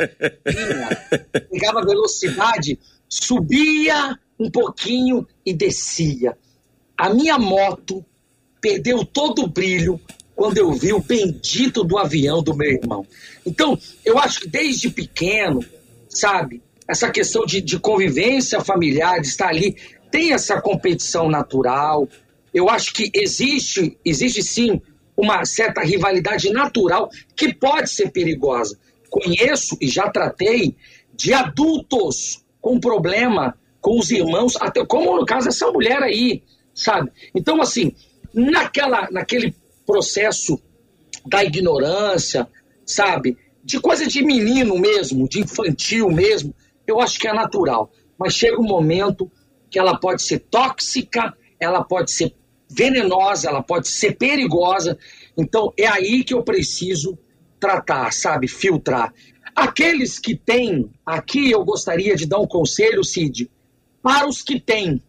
pegava velocidade, subia um pouquinho e descia. A minha moto perdeu todo o brilho quando eu vi o bendito do avião do meu irmão. Então, eu acho que desde pequeno, sabe, essa questão de, de convivência familiar, de estar ali, tem essa competição natural. Eu acho que existe, existe sim uma certa rivalidade natural que pode ser perigosa. Conheço e já tratei de adultos com problema com os irmãos, até como no caso dessa mulher aí, sabe? Então, assim, naquela, naquele processo da ignorância, sabe? De coisa de menino mesmo, de infantil mesmo, eu acho que é natural. Mas chega um momento que ela pode ser tóxica, ela pode ser venenosa, ela pode ser perigosa. Então é aí que eu preciso tratar, sabe? Filtrar. Aqueles que têm, aqui eu gostaria de dar um conselho, Cid, para os que têm.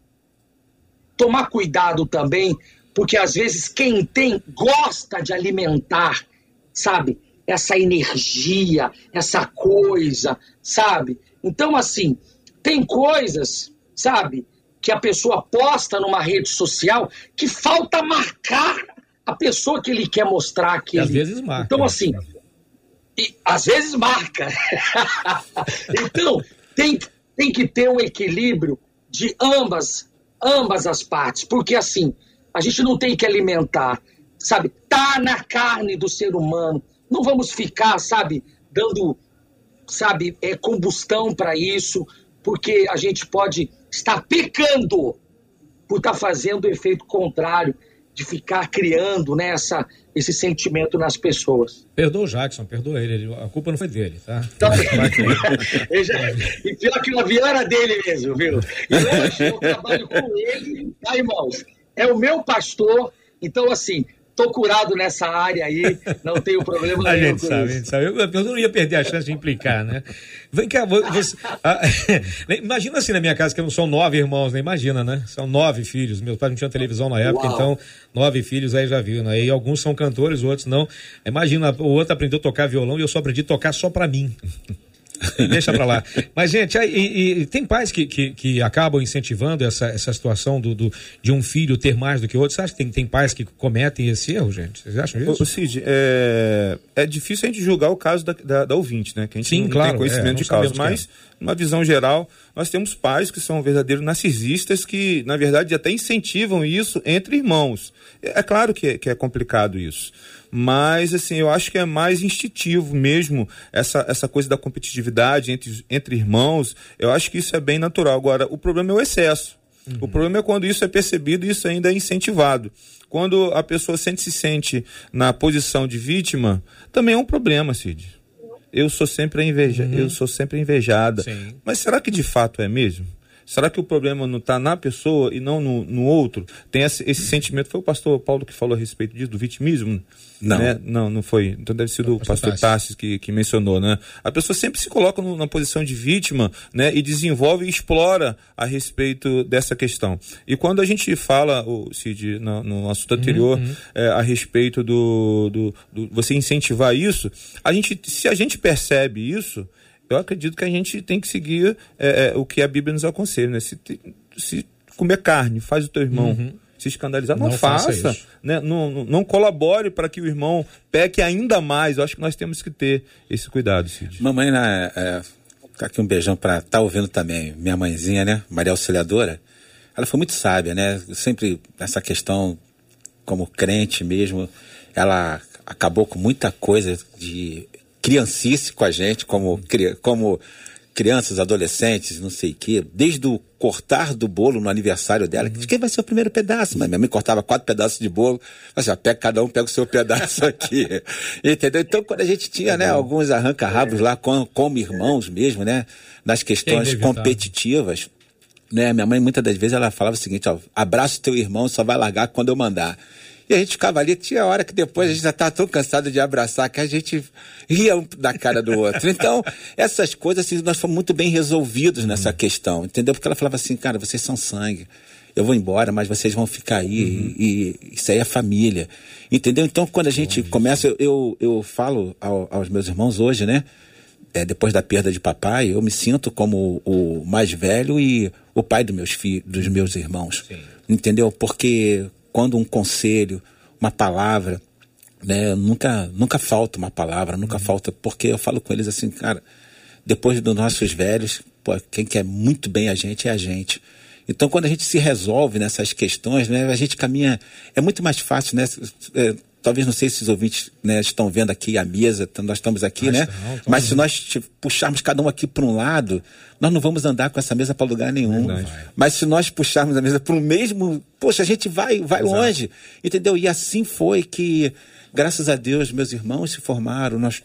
Tomar cuidado também, porque às vezes quem tem gosta de alimentar, sabe? Essa energia, essa coisa, sabe? Então, assim, tem coisas, sabe? Que a pessoa posta numa rede social que falta marcar a pessoa que ele quer mostrar que às vezes marca. Então assim, e, às vezes marca. então tem, tem que ter um equilíbrio de ambas ambas as partes, porque assim a gente não tem que alimentar, sabe? Tá na carne do ser humano. Não vamos ficar, sabe, dando, sabe, é combustão para isso, porque a gente pode está pecando por estar tá fazendo o efeito contrário, de ficar criando né, essa, esse sentimento nas pessoas. Perdoa o Jackson, perdoa ele, a culpa não foi dele, tá? Então, já, e pior que o avião era dele mesmo, viu? E hoje eu trabalho com ele, tá, irmãos? É o meu pastor, então assim, Tô curado nessa área aí, não tenho problema a nenhum. Gente sabe, a gente sabe, eu não ia perder a chance de implicar, né? Vem cá, você, ah, imagina assim na minha casa, que não são nove irmãos, né? Imagina, né? São nove filhos. Meus pais não tinham televisão na época, Uau. então nove filhos aí já viu, né? E alguns são cantores, outros não. Imagina, o outro aprendeu a tocar violão e eu só aprendi a tocar só para mim. Deixa pra lá. Mas, gente, aí, e, e tem pais que, que, que, acabam incentivando essa, essa situação do, do, de um filho ter mais do que outro. Você acha que tem, tem pais que cometem esse erro, gente? Vocês acham isso? O, Cid, é, é difícil a gente julgar o caso da, da, da ouvinte, né? Que a gente Sim, não claro, tem conhecimento é, de causa. Mas, é. numa visão geral, nós temos pais que são verdadeiros narcisistas que, na verdade, até incentivam isso entre irmãos. É, é claro que, que é complicado isso mas assim, eu acho que é mais instintivo mesmo essa, essa coisa da competitividade entre, entre irmãos. Eu acho que isso é bem natural. Agora, o problema é o excesso. Uhum. O problema é quando isso é percebido e isso ainda é incentivado. Quando a pessoa sente, se sente na posição de vítima, também é um problema, Cid. Eu sou sempre inveja, uhum. eu sou sempre invejada. Sim. Mas será que de fato é mesmo? Será que o problema não está na pessoa e não no, no outro? Tem esse, esse, sentimento. Foi o pastor Paulo que falou a respeito disso, do vitimismo? Não. Né? Não, não foi. Então deve ser do o pastor Tassis que, que mencionou, né? A pessoa sempre se coloca no, na posição de vítima, né? E desenvolve e explora a respeito dessa questão. E quando a gente fala, o Cid, no, no assunto anterior, uhum. é, a respeito do, do, do você incentivar isso, a gente, se a gente percebe isso, eu acredito que a gente tem que seguir é, é, o que a Bíblia nos aconselha, né? Se, se comer carne, faz o teu irmão. Uhum. Se escandalizar, não, não faça. faça né? não, não, não, colabore para que o irmão peque ainda mais. Eu acho que nós temos que ter esse cuidado, Cid. Mamãe, né, é, tá aqui um beijão para tá ouvindo também, minha mãezinha, né? Maria Auxiliadora. Ela foi muito sábia, né? Sempre essa questão, como crente mesmo, ela acabou com muita coisa de criancice com a gente, como, como crianças, adolescentes, não sei o quê, desde o cortar do bolo no aniversário dela, uhum. quem vai ser o primeiro pedaço? Mas minha mãe cortava quatro pedaços de bolo, assim, ó, pega, cada um pega o seu pedaço aqui. Entendeu? Então, quando a gente tinha, né, alguns arranca-rabos lá, com, como irmãos mesmo, né, nas questões competitivas, né, minha mãe muitas das vezes ela falava o seguinte, ó, abraça teu irmão, só vai largar quando eu mandar. E a gente ficava ali, tinha hora que depois a gente já estava tão cansado de abraçar que a gente ria um da cara do outro. Então, essas coisas, assim, nós fomos muito bem resolvidos nessa uhum. questão, entendeu? Porque ela falava assim, cara, vocês são sangue. Eu vou embora, mas vocês vão ficar aí uhum. e, e, isso aí é família. Entendeu? Então, quando a gente começa, eu, eu, eu falo ao, aos meus irmãos hoje, né? É, depois da perda de papai, eu me sinto como o mais velho e o pai dos meus filhos, dos meus irmãos. Sim. Entendeu? Porque quando um conselho, uma palavra, né? Nunca, nunca falta uma palavra, nunca uhum. falta, porque eu falo com eles assim, cara, depois dos nossos velhos, pô, quem quer muito bem a gente é a gente. Então, quando a gente se resolve nessas questões, né, a gente caminha. É muito mais fácil, né? Talvez não sei se os ouvintes né, estão vendo aqui a mesa, nós estamos aqui, né? Mas se nós tipo, puxarmos cada um aqui para um lado, nós não vamos andar com essa mesa para lugar nenhum. Verdade. Mas se nós puxarmos a mesa para o mesmo, poxa, a gente vai, vai longe, entendeu? E assim foi que, graças a Deus, meus irmãos se formaram, nós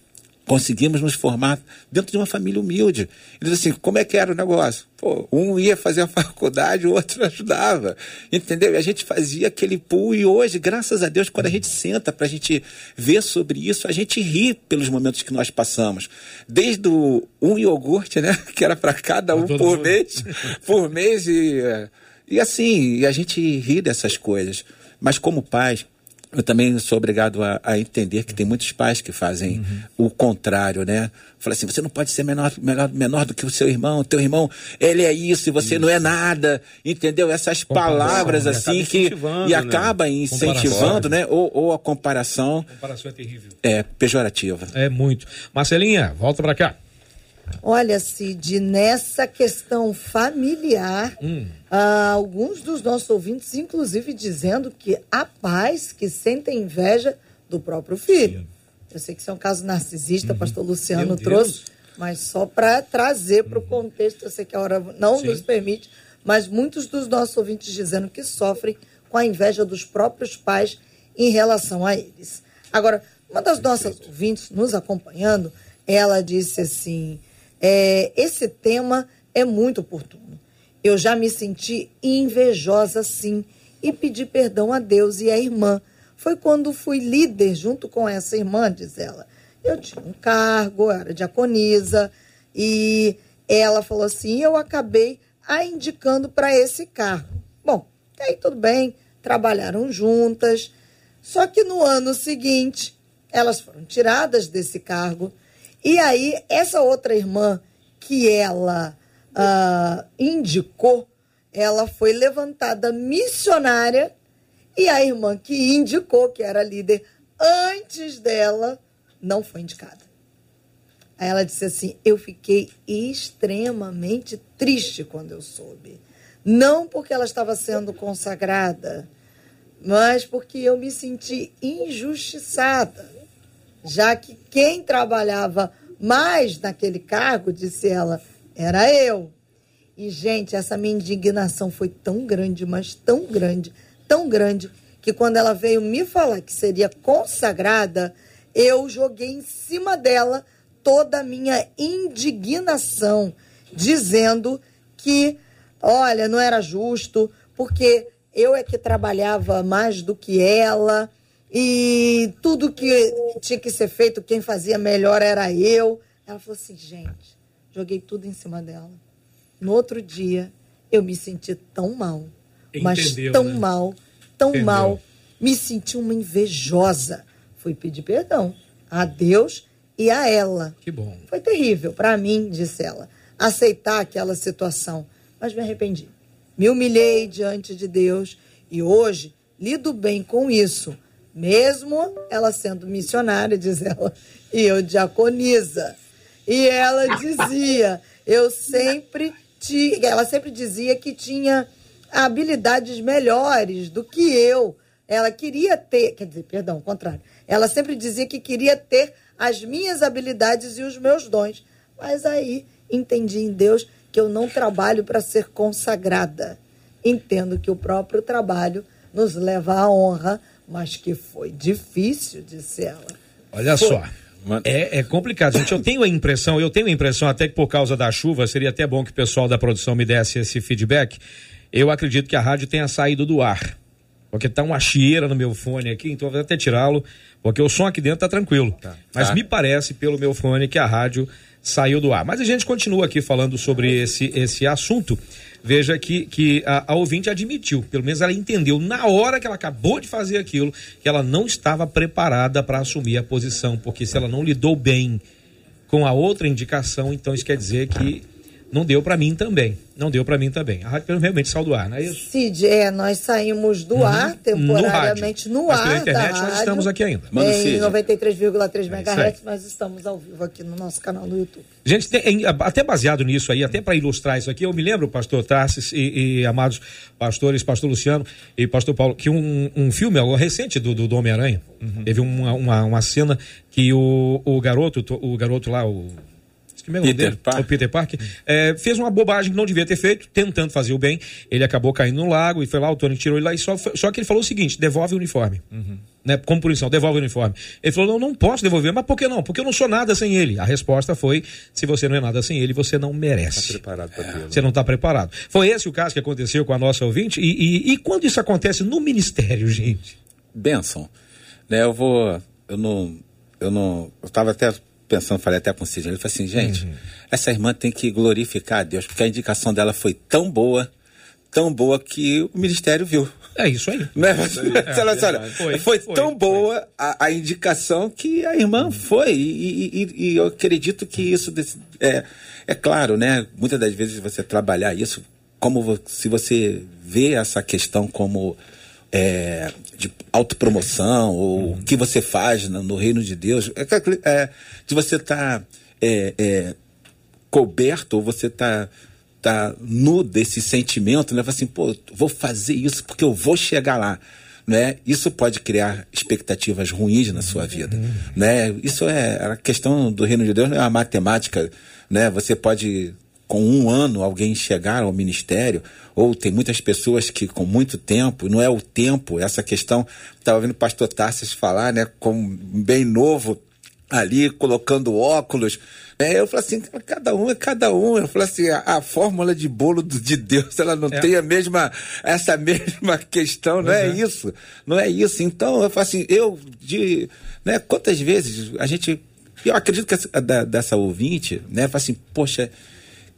conseguimos nos formar dentro de uma família humilde. Eles assim, como é que era o negócio? Pô, um ia fazer a faculdade, o outro ajudava, entendeu? E a gente fazia aquele pool e hoje, graças a Deus, quando a gente senta para a gente ver sobre isso, a gente ri pelos momentos que nós passamos. Desde o, um iogurte, né, que era para cada um por mês, por mês e, e assim, a gente ri dessas coisas. Mas como pais, eu também sou obrigado a, a, entender que tem muitos pais que fazem uhum. o contrário, né? Fala assim, você não pode ser menor, menor, menor do que o seu irmão, teu irmão, ele é isso e você isso. não é nada, entendeu? Essas palavras assim que e né? acaba incentivando, né? Ou, ou, a comparação. A comparação é terrível. É pejorativa. É muito. Marcelinha, volta para cá. Olha, Cid, nessa questão familiar, hum. ah, alguns dos nossos ouvintes, inclusive, dizendo que há pais que sentem inveja do próprio filho. Sim. Eu sei que isso é um caso narcisista, uhum. pastor Luciano trouxe, mas só para trazer para o uhum. contexto, eu sei que a hora não Sim. nos permite, mas muitos dos nossos ouvintes dizendo que sofrem com a inveja dos próprios pais em relação a eles. Agora, uma das nossas ouvintes nos acompanhando, ela disse assim: é, esse tema é muito oportuno. Eu já me senti invejosa, sim, e pedi perdão a Deus e à irmã. Foi quando fui líder junto com essa irmã, diz ela. Eu tinha um cargo, era diaconisa, e ela falou assim: eu acabei a indicando para esse cargo. Bom, aí tudo bem, trabalharam juntas. Só que no ano seguinte, elas foram tiradas desse cargo e aí, essa outra irmã que ela uh, indicou, ela foi levantada missionária e a irmã que indicou, que era líder antes dela, não foi indicada. Aí ela disse assim: Eu fiquei extremamente triste quando eu soube. Não porque ela estava sendo consagrada, mas porque eu me senti injustiçada já que quem trabalhava mais naquele cargo, disse ela, era eu. E, gente, essa minha indignação foi tão grande, mas tão grande, tão grande, que quando ela veio me falar que seria consagrada, eu joguei em cima dela toda a minha indignação, dizendo que, olha, não era justo, porque eu é que trabalhava mais do que ela e tudo que tinha que ser feito, quem fazia melhor era eu. Ela falou assim, gente, joguei tudo em cima dela. No outro dia, eu me senti tão mal, Entendeu, mas tão né? mal, tão Entendeu. mal, me senti uma invejosa. Fui pedir perdão a Deus e a ela. Que bom. Foi terrível para mim, disse ela, aceitar aquela situação, mas me arrependi. Me humilhei diante de Deus e hoje lido bem com isso mesmo ela sendo missionária, diz ela, e eu diaconisa. E ela dizia, eu sempre tinha, ela sempre dizia que tinha habilidades melhores do que eu. Ela queria ter, quer dizer, perdão, contrário. Ela sempre dizia que queria ter as minhas habilidades e os meus dons. Mas aí entendi em Deus que eu não trabalho para ser consagrada. Entendo que o próprio trabalho nos leva à honra, mas que foi difícil, disse ela. Olha foi. só. É, é, complicado, gente. Eu tenho a impressão, eu tenho a impressão até que por causa da chuva, seria até bom que o pessoal da produção me desse esse feedback. Eu acredito que a rádio tenha saído do ar. Porque tá uma chieira no meu fone aqui, então eu vou até tirá-lo, porque o som aqui dentro tá tranquilo. Tá. Mas tá. me parece, pelo meu fone, que a rádio saiu do ar. Mas a gente continua aqui falando sobre esse, esse assunto. Veja que, que a, a ouvinte admitiu, pelo menos ela entendeu na hora que ela acabou de fazer aquilo, que ela não estava preparada para assumir a posição, porque se ela não lidou bem com a outra indicação, então isso quer dizer que não deu para mim também. Não deu para mim também. A rádio realmente saiu do ar, não é isso? Cid, é, nós saímos do uhum. ar temporariamente no, no ar. Mas pela internet nós rádio, estamos aqui ainda. Manda em 93,3 MHz, nós estamos ao vivo aqui no nosso canal no YouTube. Gente, tem, até baseado nisso aí, até para ilustrar isso aqui, eu me lembro, pastor Tarsis e, e, amados pastores, pastor Luciano e pastor Paulo, que um, um filme recente do, do, do Homem-Aranha, uhum. teve uma, uma, uma, cena que o, o garoto, o garoto lá, o é Peter Parker. O Peter é, fez uma bobagem que não devia ter feito, tentando fazer o bem. Ele acabou caindo no lago e foi lá, o Tony tirou ele lá. E só, só que ele falou o seguinte: devolve o uniforme. Uhum. Né, como punição, devolve o uniforme. Ele falou: não, não posso devolver, mas por que não? Porque eu não sou nada sem ele. A resposta foi: se você não é nada sem ele, você não merece. Tá preparado para é. Você não está preparado. Foi esse o caso que aconteceu com a nossa ouvinte. E, e, e quando isso acontece no ministério, gente? Benção. Né, eu vou. Eu não. Eu não. Eu estava até pensando, falei até com o Sidney, ele falou assim, gente, uhum. essa irmã tem que glorificar a Deus, porque a indicação dela foi tão boa, tão boa que o ministério viu. É isso aí. Né? É, foi, foi, foi, tão boa a, a, indicação que a irmã uhum. foi. E, e, e, eu acredito que isso é, é claro, né? Muitas das vezes você trabalhar isso, como se você vê essa questão como é, de autopromoção, ou o que você faz no, no, reino de Deus, é, é de você estar tá, é, é, coberto, ou você está tá nu desse sentimento, né? Assim, pô, vou fazer isso porque eu vou chegar lá. Né? Isso pode criar expectativas ruins na sua vida, né? Isso é a questão do reino de Deus, não é uma matemática, né? Você pode com um ano alguém chegar ao ministério, ou tem muitas pessoas que com muito tempo, não é o tempo, essa questão, estava vendo o pastor Tarsis falar, né, com bem novo, ali colocando óculos. É, eu falei assim, cada um é cada um. Eu falei assim, a, a fórmula de bolo de Deus, ela não é. tem a mesma, essa mesma questão, não é, é, isso. Não é isso. Então, eu falo assim, eu, de, né, quantas vezes a gente, eu acredito que essa, da, dessa ouvinte, né, fala assim, poxa,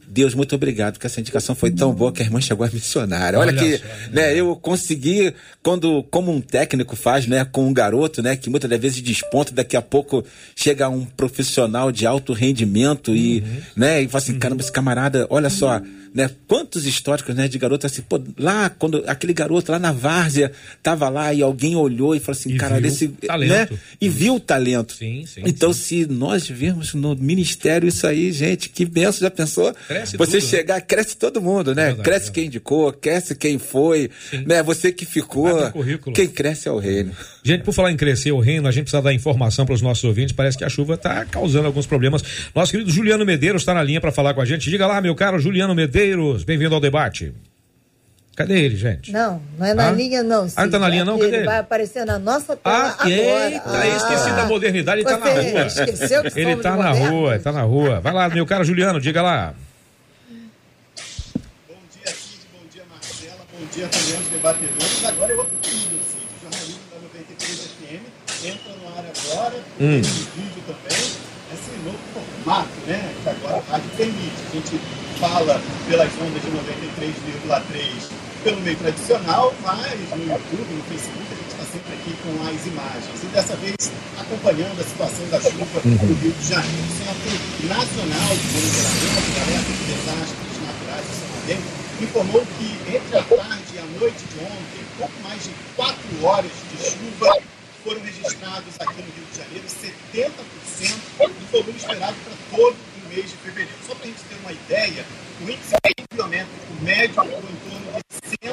Deus, muito obrigado, porque essa indicação foi tão boa que a irmã chegou a missionária. Olha, Olha que, só, né, eu consegui, quando, como um técnico faz, né, com um garoto, né, que muitas das vezes desponta, daqui a pouco chega um profissional de alto rendimento e, uhum. né, e fala assim, caramba, esse camarada, olha só, né? Quantos históricos, né, de garoto assim, pô, lá quando aquele garoto lá na várzea tava lá e alguém olhou e falou assim, e cara, esse, né? E viu o talento. Sim, sim. Então, sim. se nós vemos no ministério isso aí, gente, que benção, já pensou? Cresce Você tudo, né? chegar, cresce todo mundo, né? Verdade, cresce quem indicou, cresce quem foi, sim. né? Você que ficou. Quem cresce é o reino. Gente, por falar em crescer o reino, a gente precisa dar informação para os nossos ouvintes. Parece que a chuva está causando alguns problemas. Nosso querido Juliano Medeiros está na linha para falar com a gente. Diga lá, meu caro Juliano Medeiros, bem-vindo ao debate. Cadê ele, gente? Não, não é na ah? linha, não. Ah, não tá na linha, não? Cadê ele? vai aparecer na nossa tela ah, agora. Eita, ah, esqueci da modernidade, ele tá na rua. Esqueceu que Ele tá na rua, tá na rua. Vai lá, meu caro Juliano, diga lá. Bom dia, Cid, bom dia, Também aos debatedores. Agora é outro vídeo, Cid. Jornalismo da 93 FM entra no ar agora, hum. tem vídeo também. Esse novo formato, né, que agora a rádio permite. A gente fala pelas ondas de 93,3 pelo meio tradicional, mas no YouTube, no Facebook, a gente está sempre aqui com as imagens. E dessa vez acompanhando a situação da chuva uhum. no Rio de Janeiro. O Centro Nacional de Monitoramento de Alerta de Desastres Naturais de São Madero informou que entre a tarde noite de ontem, pouco mais de 4 horas de chuva foram registrados aqui no Rio de Janeiro, 70% do volume esperado para todo mês de fevereiro. Só para a gente ter uma ideia, o índice pluviométrico médio foi em torno de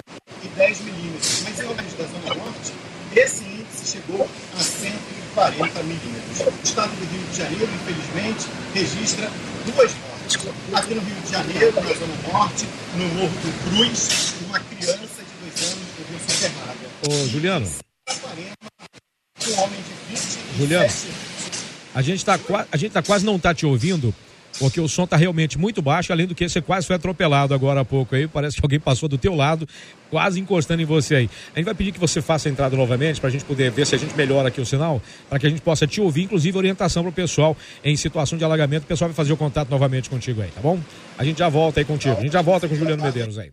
110 milímetros, mas em lugares da Zona Norte, esse índice chegou a 140 milímetros. O estado do Rio de de Janeiro, infelizmente, registra duas mortes. Aqui no Rio de Janeiro, na Zona Norte, no Morro do Cruz, uma criança de dois anos morreu soterrada. Ô, Juliano. Homem de 20 Juliano, a gente está a gente tá quase não tá te ouvindo, porque o som tá realmente muito baixo, além do que você quase foi atropelado agora há pouco aí, parece que alguém passou do teu lado, quase encostando em você aí. A gente vai pedir que você faça a entrada novamente para a gente poder ver se a gente melhora aqui o sinal, para que a gente possa te ouvir, inclusive orientação para o pessoal em situação de alagamento. O pessoal vai fazer o contato novamente contigo aí, tá bom? A gente já volta aí contigo. A gente já volta com o Juliano Medeiros aí.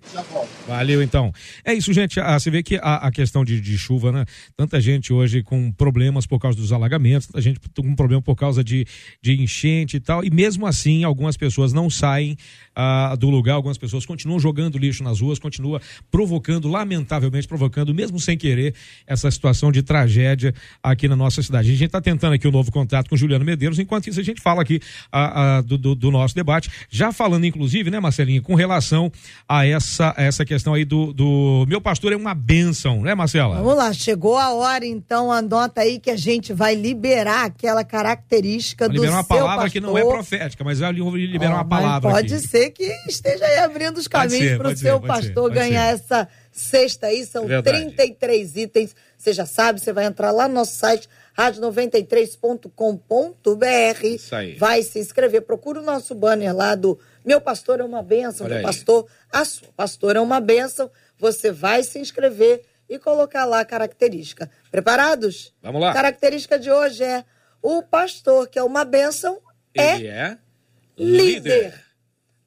Valeu, então. É isso, gente. Ah, você vê que a, a questão de, de, chuva, né? Tanta gente hoje com problemas por causa dos alagamentos, tanta gente com problema por causa de, de enchente e tal. E mesmo assim, algumas pessoas não saem ah, do lugar, algumas pessoas continuam jogando lixo nas ruas, continuam provocando, lamentavelmente provocando, mesmo sem querer, essa situação de tragédia aqui na nossa cidade. A gente está tentando aqui o um novo contrato com Juliano Medeiros, enquanto isso a gente fala aqui ah, ah, do, do, do, nosso debate, já falando inclusive, né, Marcelinha, com relação a essa, a essa questão aí do, do meu pastor é uma bênção, né, Marcela? Vamos lá, chegou a hora então, anota aí que a gente vai liberar aquela característica vai do liberar uma palavra que não é profética, mas vai liberar uma palavra pode aqui. ser que esteja aí abrindo os caminhos para o seu pastor ser, ganhar ser. essa cesta aí, são Verdade. 33 itens, você já sabe, você vai entrar lá no nosso site rádio93.com.br, vai se inscrever, procura o nosso banner lá do meu pastor é uma bênção, meu pastor, a sua pastora é uma bênção. Você vai se inscrever e colocar lá a característica. Preparados? Vamos lá. A característica de hoje é o pastor, que é uma bênção, é Ele é, líder. líder.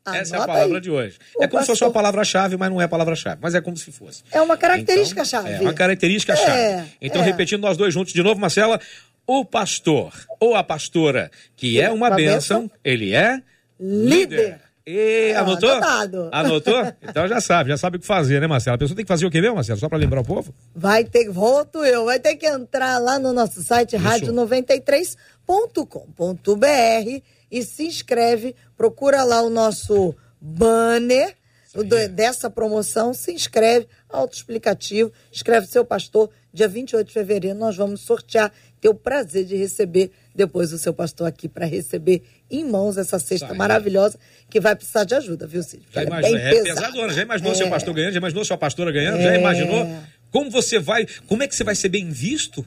Essa é a palavra aí. de hoje. O é como pastor... se fosse uma palavra-chave, mas não é palavra-chave. Mas é como se fosse. É uma característica-chave. Então, é uma característica-chave. É, então, é. repetindo nós dois juntos de novo, Marcela. O pastor ou a pastora, que é uma, uma bênção, bênção, ele é líder. líder. E é, anotou? Anotado. Anotou? Então já sabe, já sabe o que fazer, né, Marcelo? A pessoa tem que fazer o que mesmo, Marcelo? Só para lembrar o povo? Vai ter, volto eu, vai ter que entrar lá no nosso site rádio93.com.br e se inscreve, procura lá o nosso banner do, dessa promoção, se inscreve, autoexplicativo, escreve seu pastor, dia 28 de fevereiro nós vamos sortear, ter o prazer de receber depois o seu pastor aqui para receber em mãos essa cesta maravilhosa que vai precisar de ajuda, viu, Cid? Já é imaginou, é, é pesadona. Já imaginou é. seu pastor ganhando? Já imaginou sua pastora ganhando? É. Já imaginou como você vai, como é que você vai ser bem visto?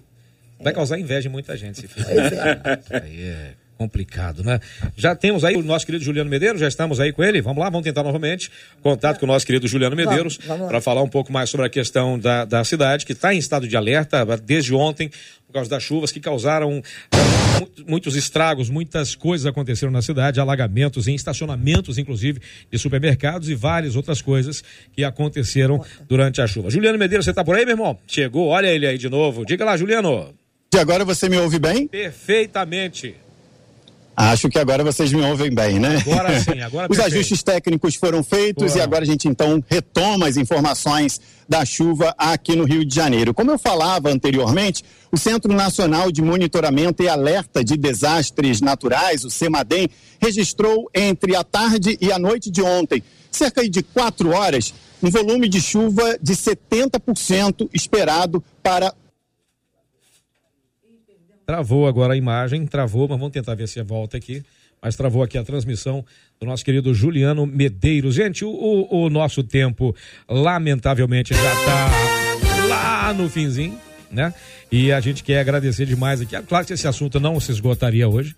Vai causar inveja em muita gente se fizer. É. Isso aí é complicado, né? Já temos aí o nosso querido Juliano Medeiros, já estamos aí com ele. Vamos lá, vamos tentar novamente contato com o nosso querido Juliano Medeiros para falar um pouco mais sobre a questão da, da cidade, que está em estado de alerta desde ontem, por causa das chuvas que causaram eh, muitos estragos, muitas coisas aconteceram na cidade, alagamentos em estacionamentos, inclusive, de supermercados e várias outras coisas que aconteceram durante a chuva. Juliano Medeiros, você está por aí, meu irmão? Chegou, olha ele aí de novo. Diga lá, Juliano. E agora você me ouve bem? Perfeitamente. Acho que agora vocês me ouvem bem, né? Agora sim, agora Os ajustes técnicos foram feitos Boa. e agora a gente então retoma as informações da chuva aqui no Rio de Janeiro. Como eu falava anteriormente, o Centro Nacional de Monitoramento e Alerta de Desastres Naturais, o CEMADEM, registrou entre a tarde e a noite de ontem, cerca de quatro horas, um volume de chuva de 70% esperado para Travou agora a imagem, travou, mas vamos tentar ver se volta aqui. Mas travou aqui a transmissão do nosso querido Juliano Medeiros. Gente, o, o, o nosso tempo, lamentavelmente, já está lá no finzinho, né? E a gente quer agradecer demais aqui. Claro que esse assunto não se esgotaria hoje.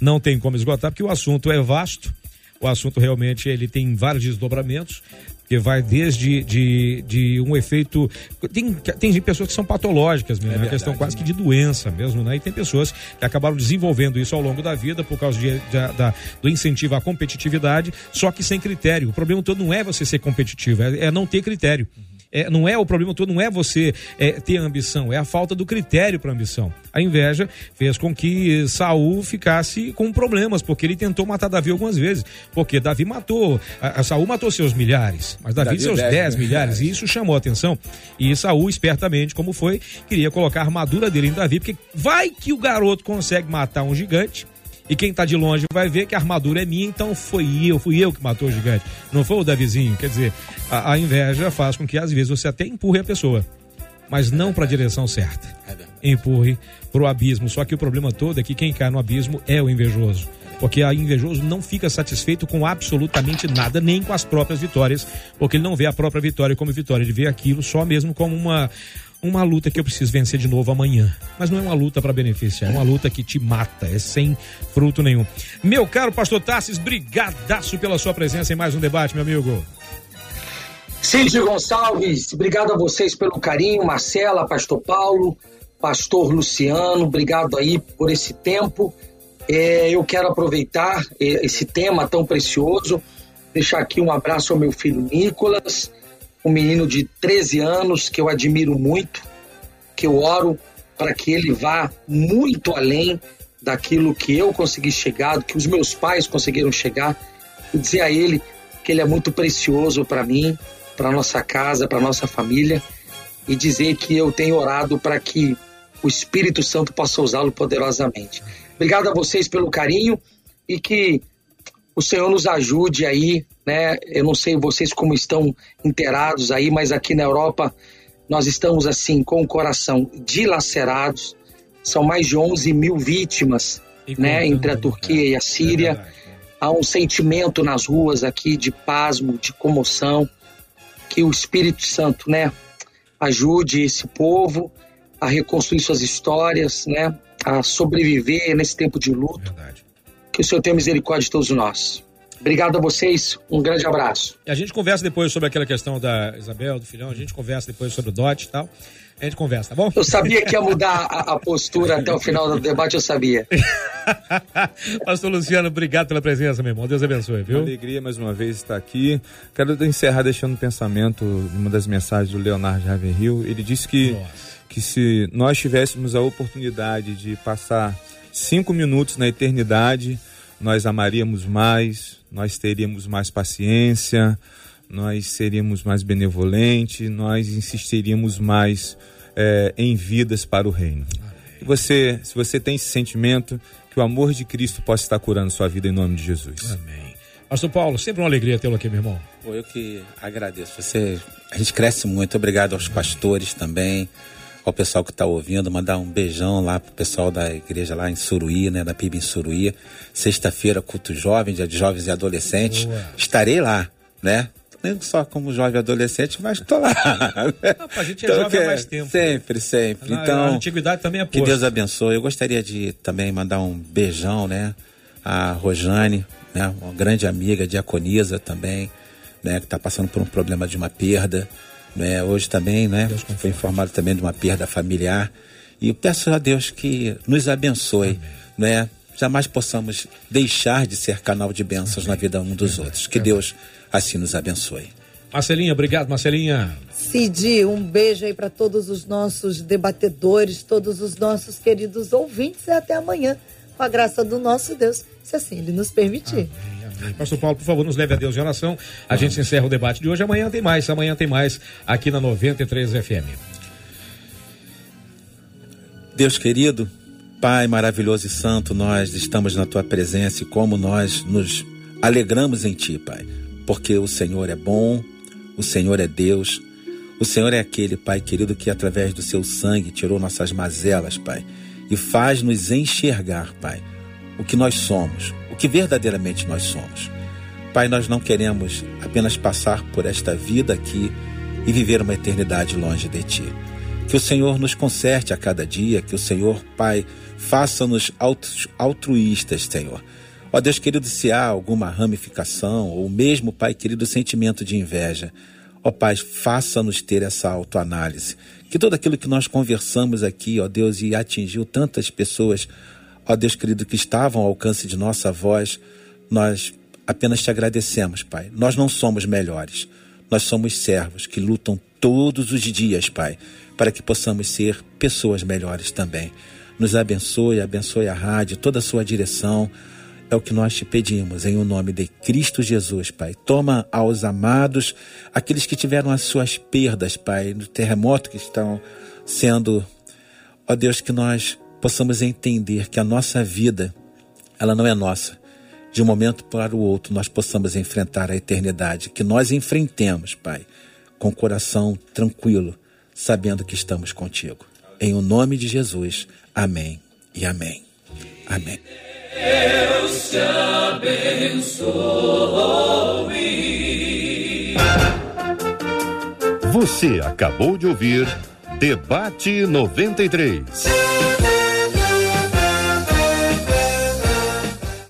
Não tem como esgotar, porque o assunto é vasto. O assunto realmente ele tem vários desdobramentos que vai desde de, de um efeito. Tem, tem pessoas que são patológicas mesmo, é uma questão quase que de doença mesmo, né? E tem pessoas que acabaram desenvolvendo isso ao longo da vida por causa de, de, da, do incentivo à competitividade, só que sem critério. O problema todo não é você ser competitivo, é, é não ter critério. Uhum. É, não é o problema todo, não é você é, ter ambição, é a falta do critério para ambição. A inveja fez com que Saul ficasse com problemas, porque ele tentou matar Davi algumas vezes. Porque Davi matou, a, a Saul matou seus milhares, mas Davi, Davi seus 10, 10 milhares, e isso chamou a atenção. E Saul, espertamente, como foi, queria colocar a armadura dele em Davi, porque vai que o garoto consegue matar um gigante e quem está de longe vai ver que a armadura é minha, então foi eu, fui eu que matou o gigante. Não foi o Davizinho. Quer dizer, a, a inveja faz com que às vezes você até empurre a pessoa. mas não para a direção certa. Empurre para o abismo. Só que o problema todo é que quem cai no abismo é o invejoso. Porque o invejoso não fica satisfeito com absolutamente nada, nem com as próprias vitórias, porque ele não vê a própria vitória como vitória, ele vê aquilo só mesmo como uma, uma luta que eu preciso vencer de novo amanhã. Mas não é uma luta para beneficiar, é uma luta que te mata, é sem fruto nenhum. Meu caro pastor Tassis, brigadaço pela sua presença em mais um debate, meu amigo. Cid Gonçalves, obrigado a vocês pelo carinho, Marcela, pastor Paulo, pastor Luciano, obrigado aí por esse tempo. É, eu quero aproveitar é, esse tema tão precioso, deixar aqui um abraço ao meu filho Nicolas, um menino de 13 anos que eu admiro muito, que eu oro para que ele vá muito além daquilo que eu consegui chegar, que os meus pais conseguiram chegar, e dizer a ele que ele é muito precioso para mim, para nossa casa, para nossa família, e dizer que eu tenho orado para que o Espírito Santo possa usá-lo poderosamente. Obrigado a vocês pelo carinho e que o Senhor nos ajude aí, né? Eu não sei vocês como estão inteirados aí, mas aqui na Europa nós estamos assim com o coração dilacerados. São mais de 11 mil vítimas, né? Entre a Turquia e a Síria. É Há um sentimento nas ruas aqui de pasmo, de comoção. Que o Espírito Santo, né? Ajude esse povo a reconstruir suas histórias, né? a sobreviver nesse tempo de luto. Verdade. Que o Senhor tenha misericórdia de todos nós. Obrigado a vocês, um grande abraço. E a gente conversa depois sobre aquela questão da Isabel, do filhão, a gente conversa depois sobre o DOT e tal. A gente conversa, tá bom? Eu sabia que ia mudar a, a postura até o final do debate, eu sabia. Pastor Luciano, obrigado pela presença, meu irmão. Deus abençoe, viu? Uma alegria mais uma vez estar aqui. Quero encerrar deixando um pensamento, uma das mensagens do Leonardo Ravenhill. Ele disse que Nossa que se nós tivéssemos a oportunidade de passar cinco minutos na eternidade, nós amaríamos mais, nós teríamos mais paciência, nós seríamos mais benevolentes, nós insistiríamos mais é, em vidas para o reino. E você, se você tem esse sentimento, que o amor de Cristo possa estar curando sua vida em nome de Jesus. Amém. Pastor Paulo, sempre uma alegria tê-lo aqui, meu irmão. Eu que agradeço. Você, a gente cresce muito. Obrigado aos pastores também ao pessoal que está ouvindo, mandar um beijão lá pro pessoal da igreja lá em Suruí, né, da PIB em Suruí. Sexta-feira, culto jovem, dia de jovens e adolescentes. Boa. Estarei lá, né? Nem só como jovem adolescente, mas estou lá. Não, a gente é então, jovem há mais tempo. Sempre, sempre. Não, então, a antiguidade também é posto. Que Deus abençoe. Eu gostaria de também mandar um beijão, né? A Rojane, né? Uma grande amiga, diaconisa também, né? Que está passando por um problema de uma perda. Né? Hoje também, né? Foi informado também de uma perda familiar. E peço a Deus que nos abençoe, né? Jamais possamos deixar de ser canal de bênçãos Amém. na vida um dos outros. Que Deus assim nos abençoe. Marcelinha, obrigado, Marcelinha. Cid, um beijo aí para todos os nossos debatedores, todos os nossos queridos ouvintes e até amanhã, com a graça do nosso Deus, se assim ele nos permitir. Amém. Pastor Paulo, por favor, nos leve a Deus em oração. A gente encerra o debate de hoje. Amanhã tem mais. Amanhã tem mais aqui na 93 FM. Deus querido, Pai maravilhoso e santo, nós estamos na tua presença e como nós nos alegramos em ti, Pai. Porque o Senhor é bom, o Senhor é Deus. O Senhor é aquele, Pai querido, que através do seu sangue tirou nossas mazelas, Pai, e faz-nos enxergar, Pai, o que nós somos, o que verdadeiramente nós somos. Pai, nós não queremos apenas passar por esta vida aqui e viver uma eternidade longe de Ti. Que o Senhor nos conserte a cada dia, que o Senhor, Pai, faça-nos altruístas, Senhor. Ó Deus querido, se há alguma ramificação, ou mesmo, Pai querido, sentimento de inveja, ó Pai, faça-nos ter essa autoanálise. Que tudo aquilo que nós conversamos aqui, ó Deus, e atingiu tantas pessoas, Ó Deus querido, que estavam ao alcance de nossa voz, nós apenas te agradecemos, Pai. Nós não somos melhores. Nós somos servos que lutam todos os dias, Pai, para que possamos ser pessoas melhores também. Nos abençoe, abençoe a rádio, toda a sua direção. É o que nós te pedimos, em o nome de Cristo Jesus, Pai. Toma aos amados, aqueles que tiveram as suas perdas, Pai, no terremoto que estão sendo. Ó Deus, que nós possamos entender que a nossa vida, ela não é nossa. De um momento para o outro, nós possamos enfrentar a eternidade. Que nós enfrentemos, Pai, com o coração tranquilo, sabendo que estamos contigo. Em o nome de Jesus. Amém e amém. Amém. Deus te abençoe. Você acabou de ouvir Debate 93.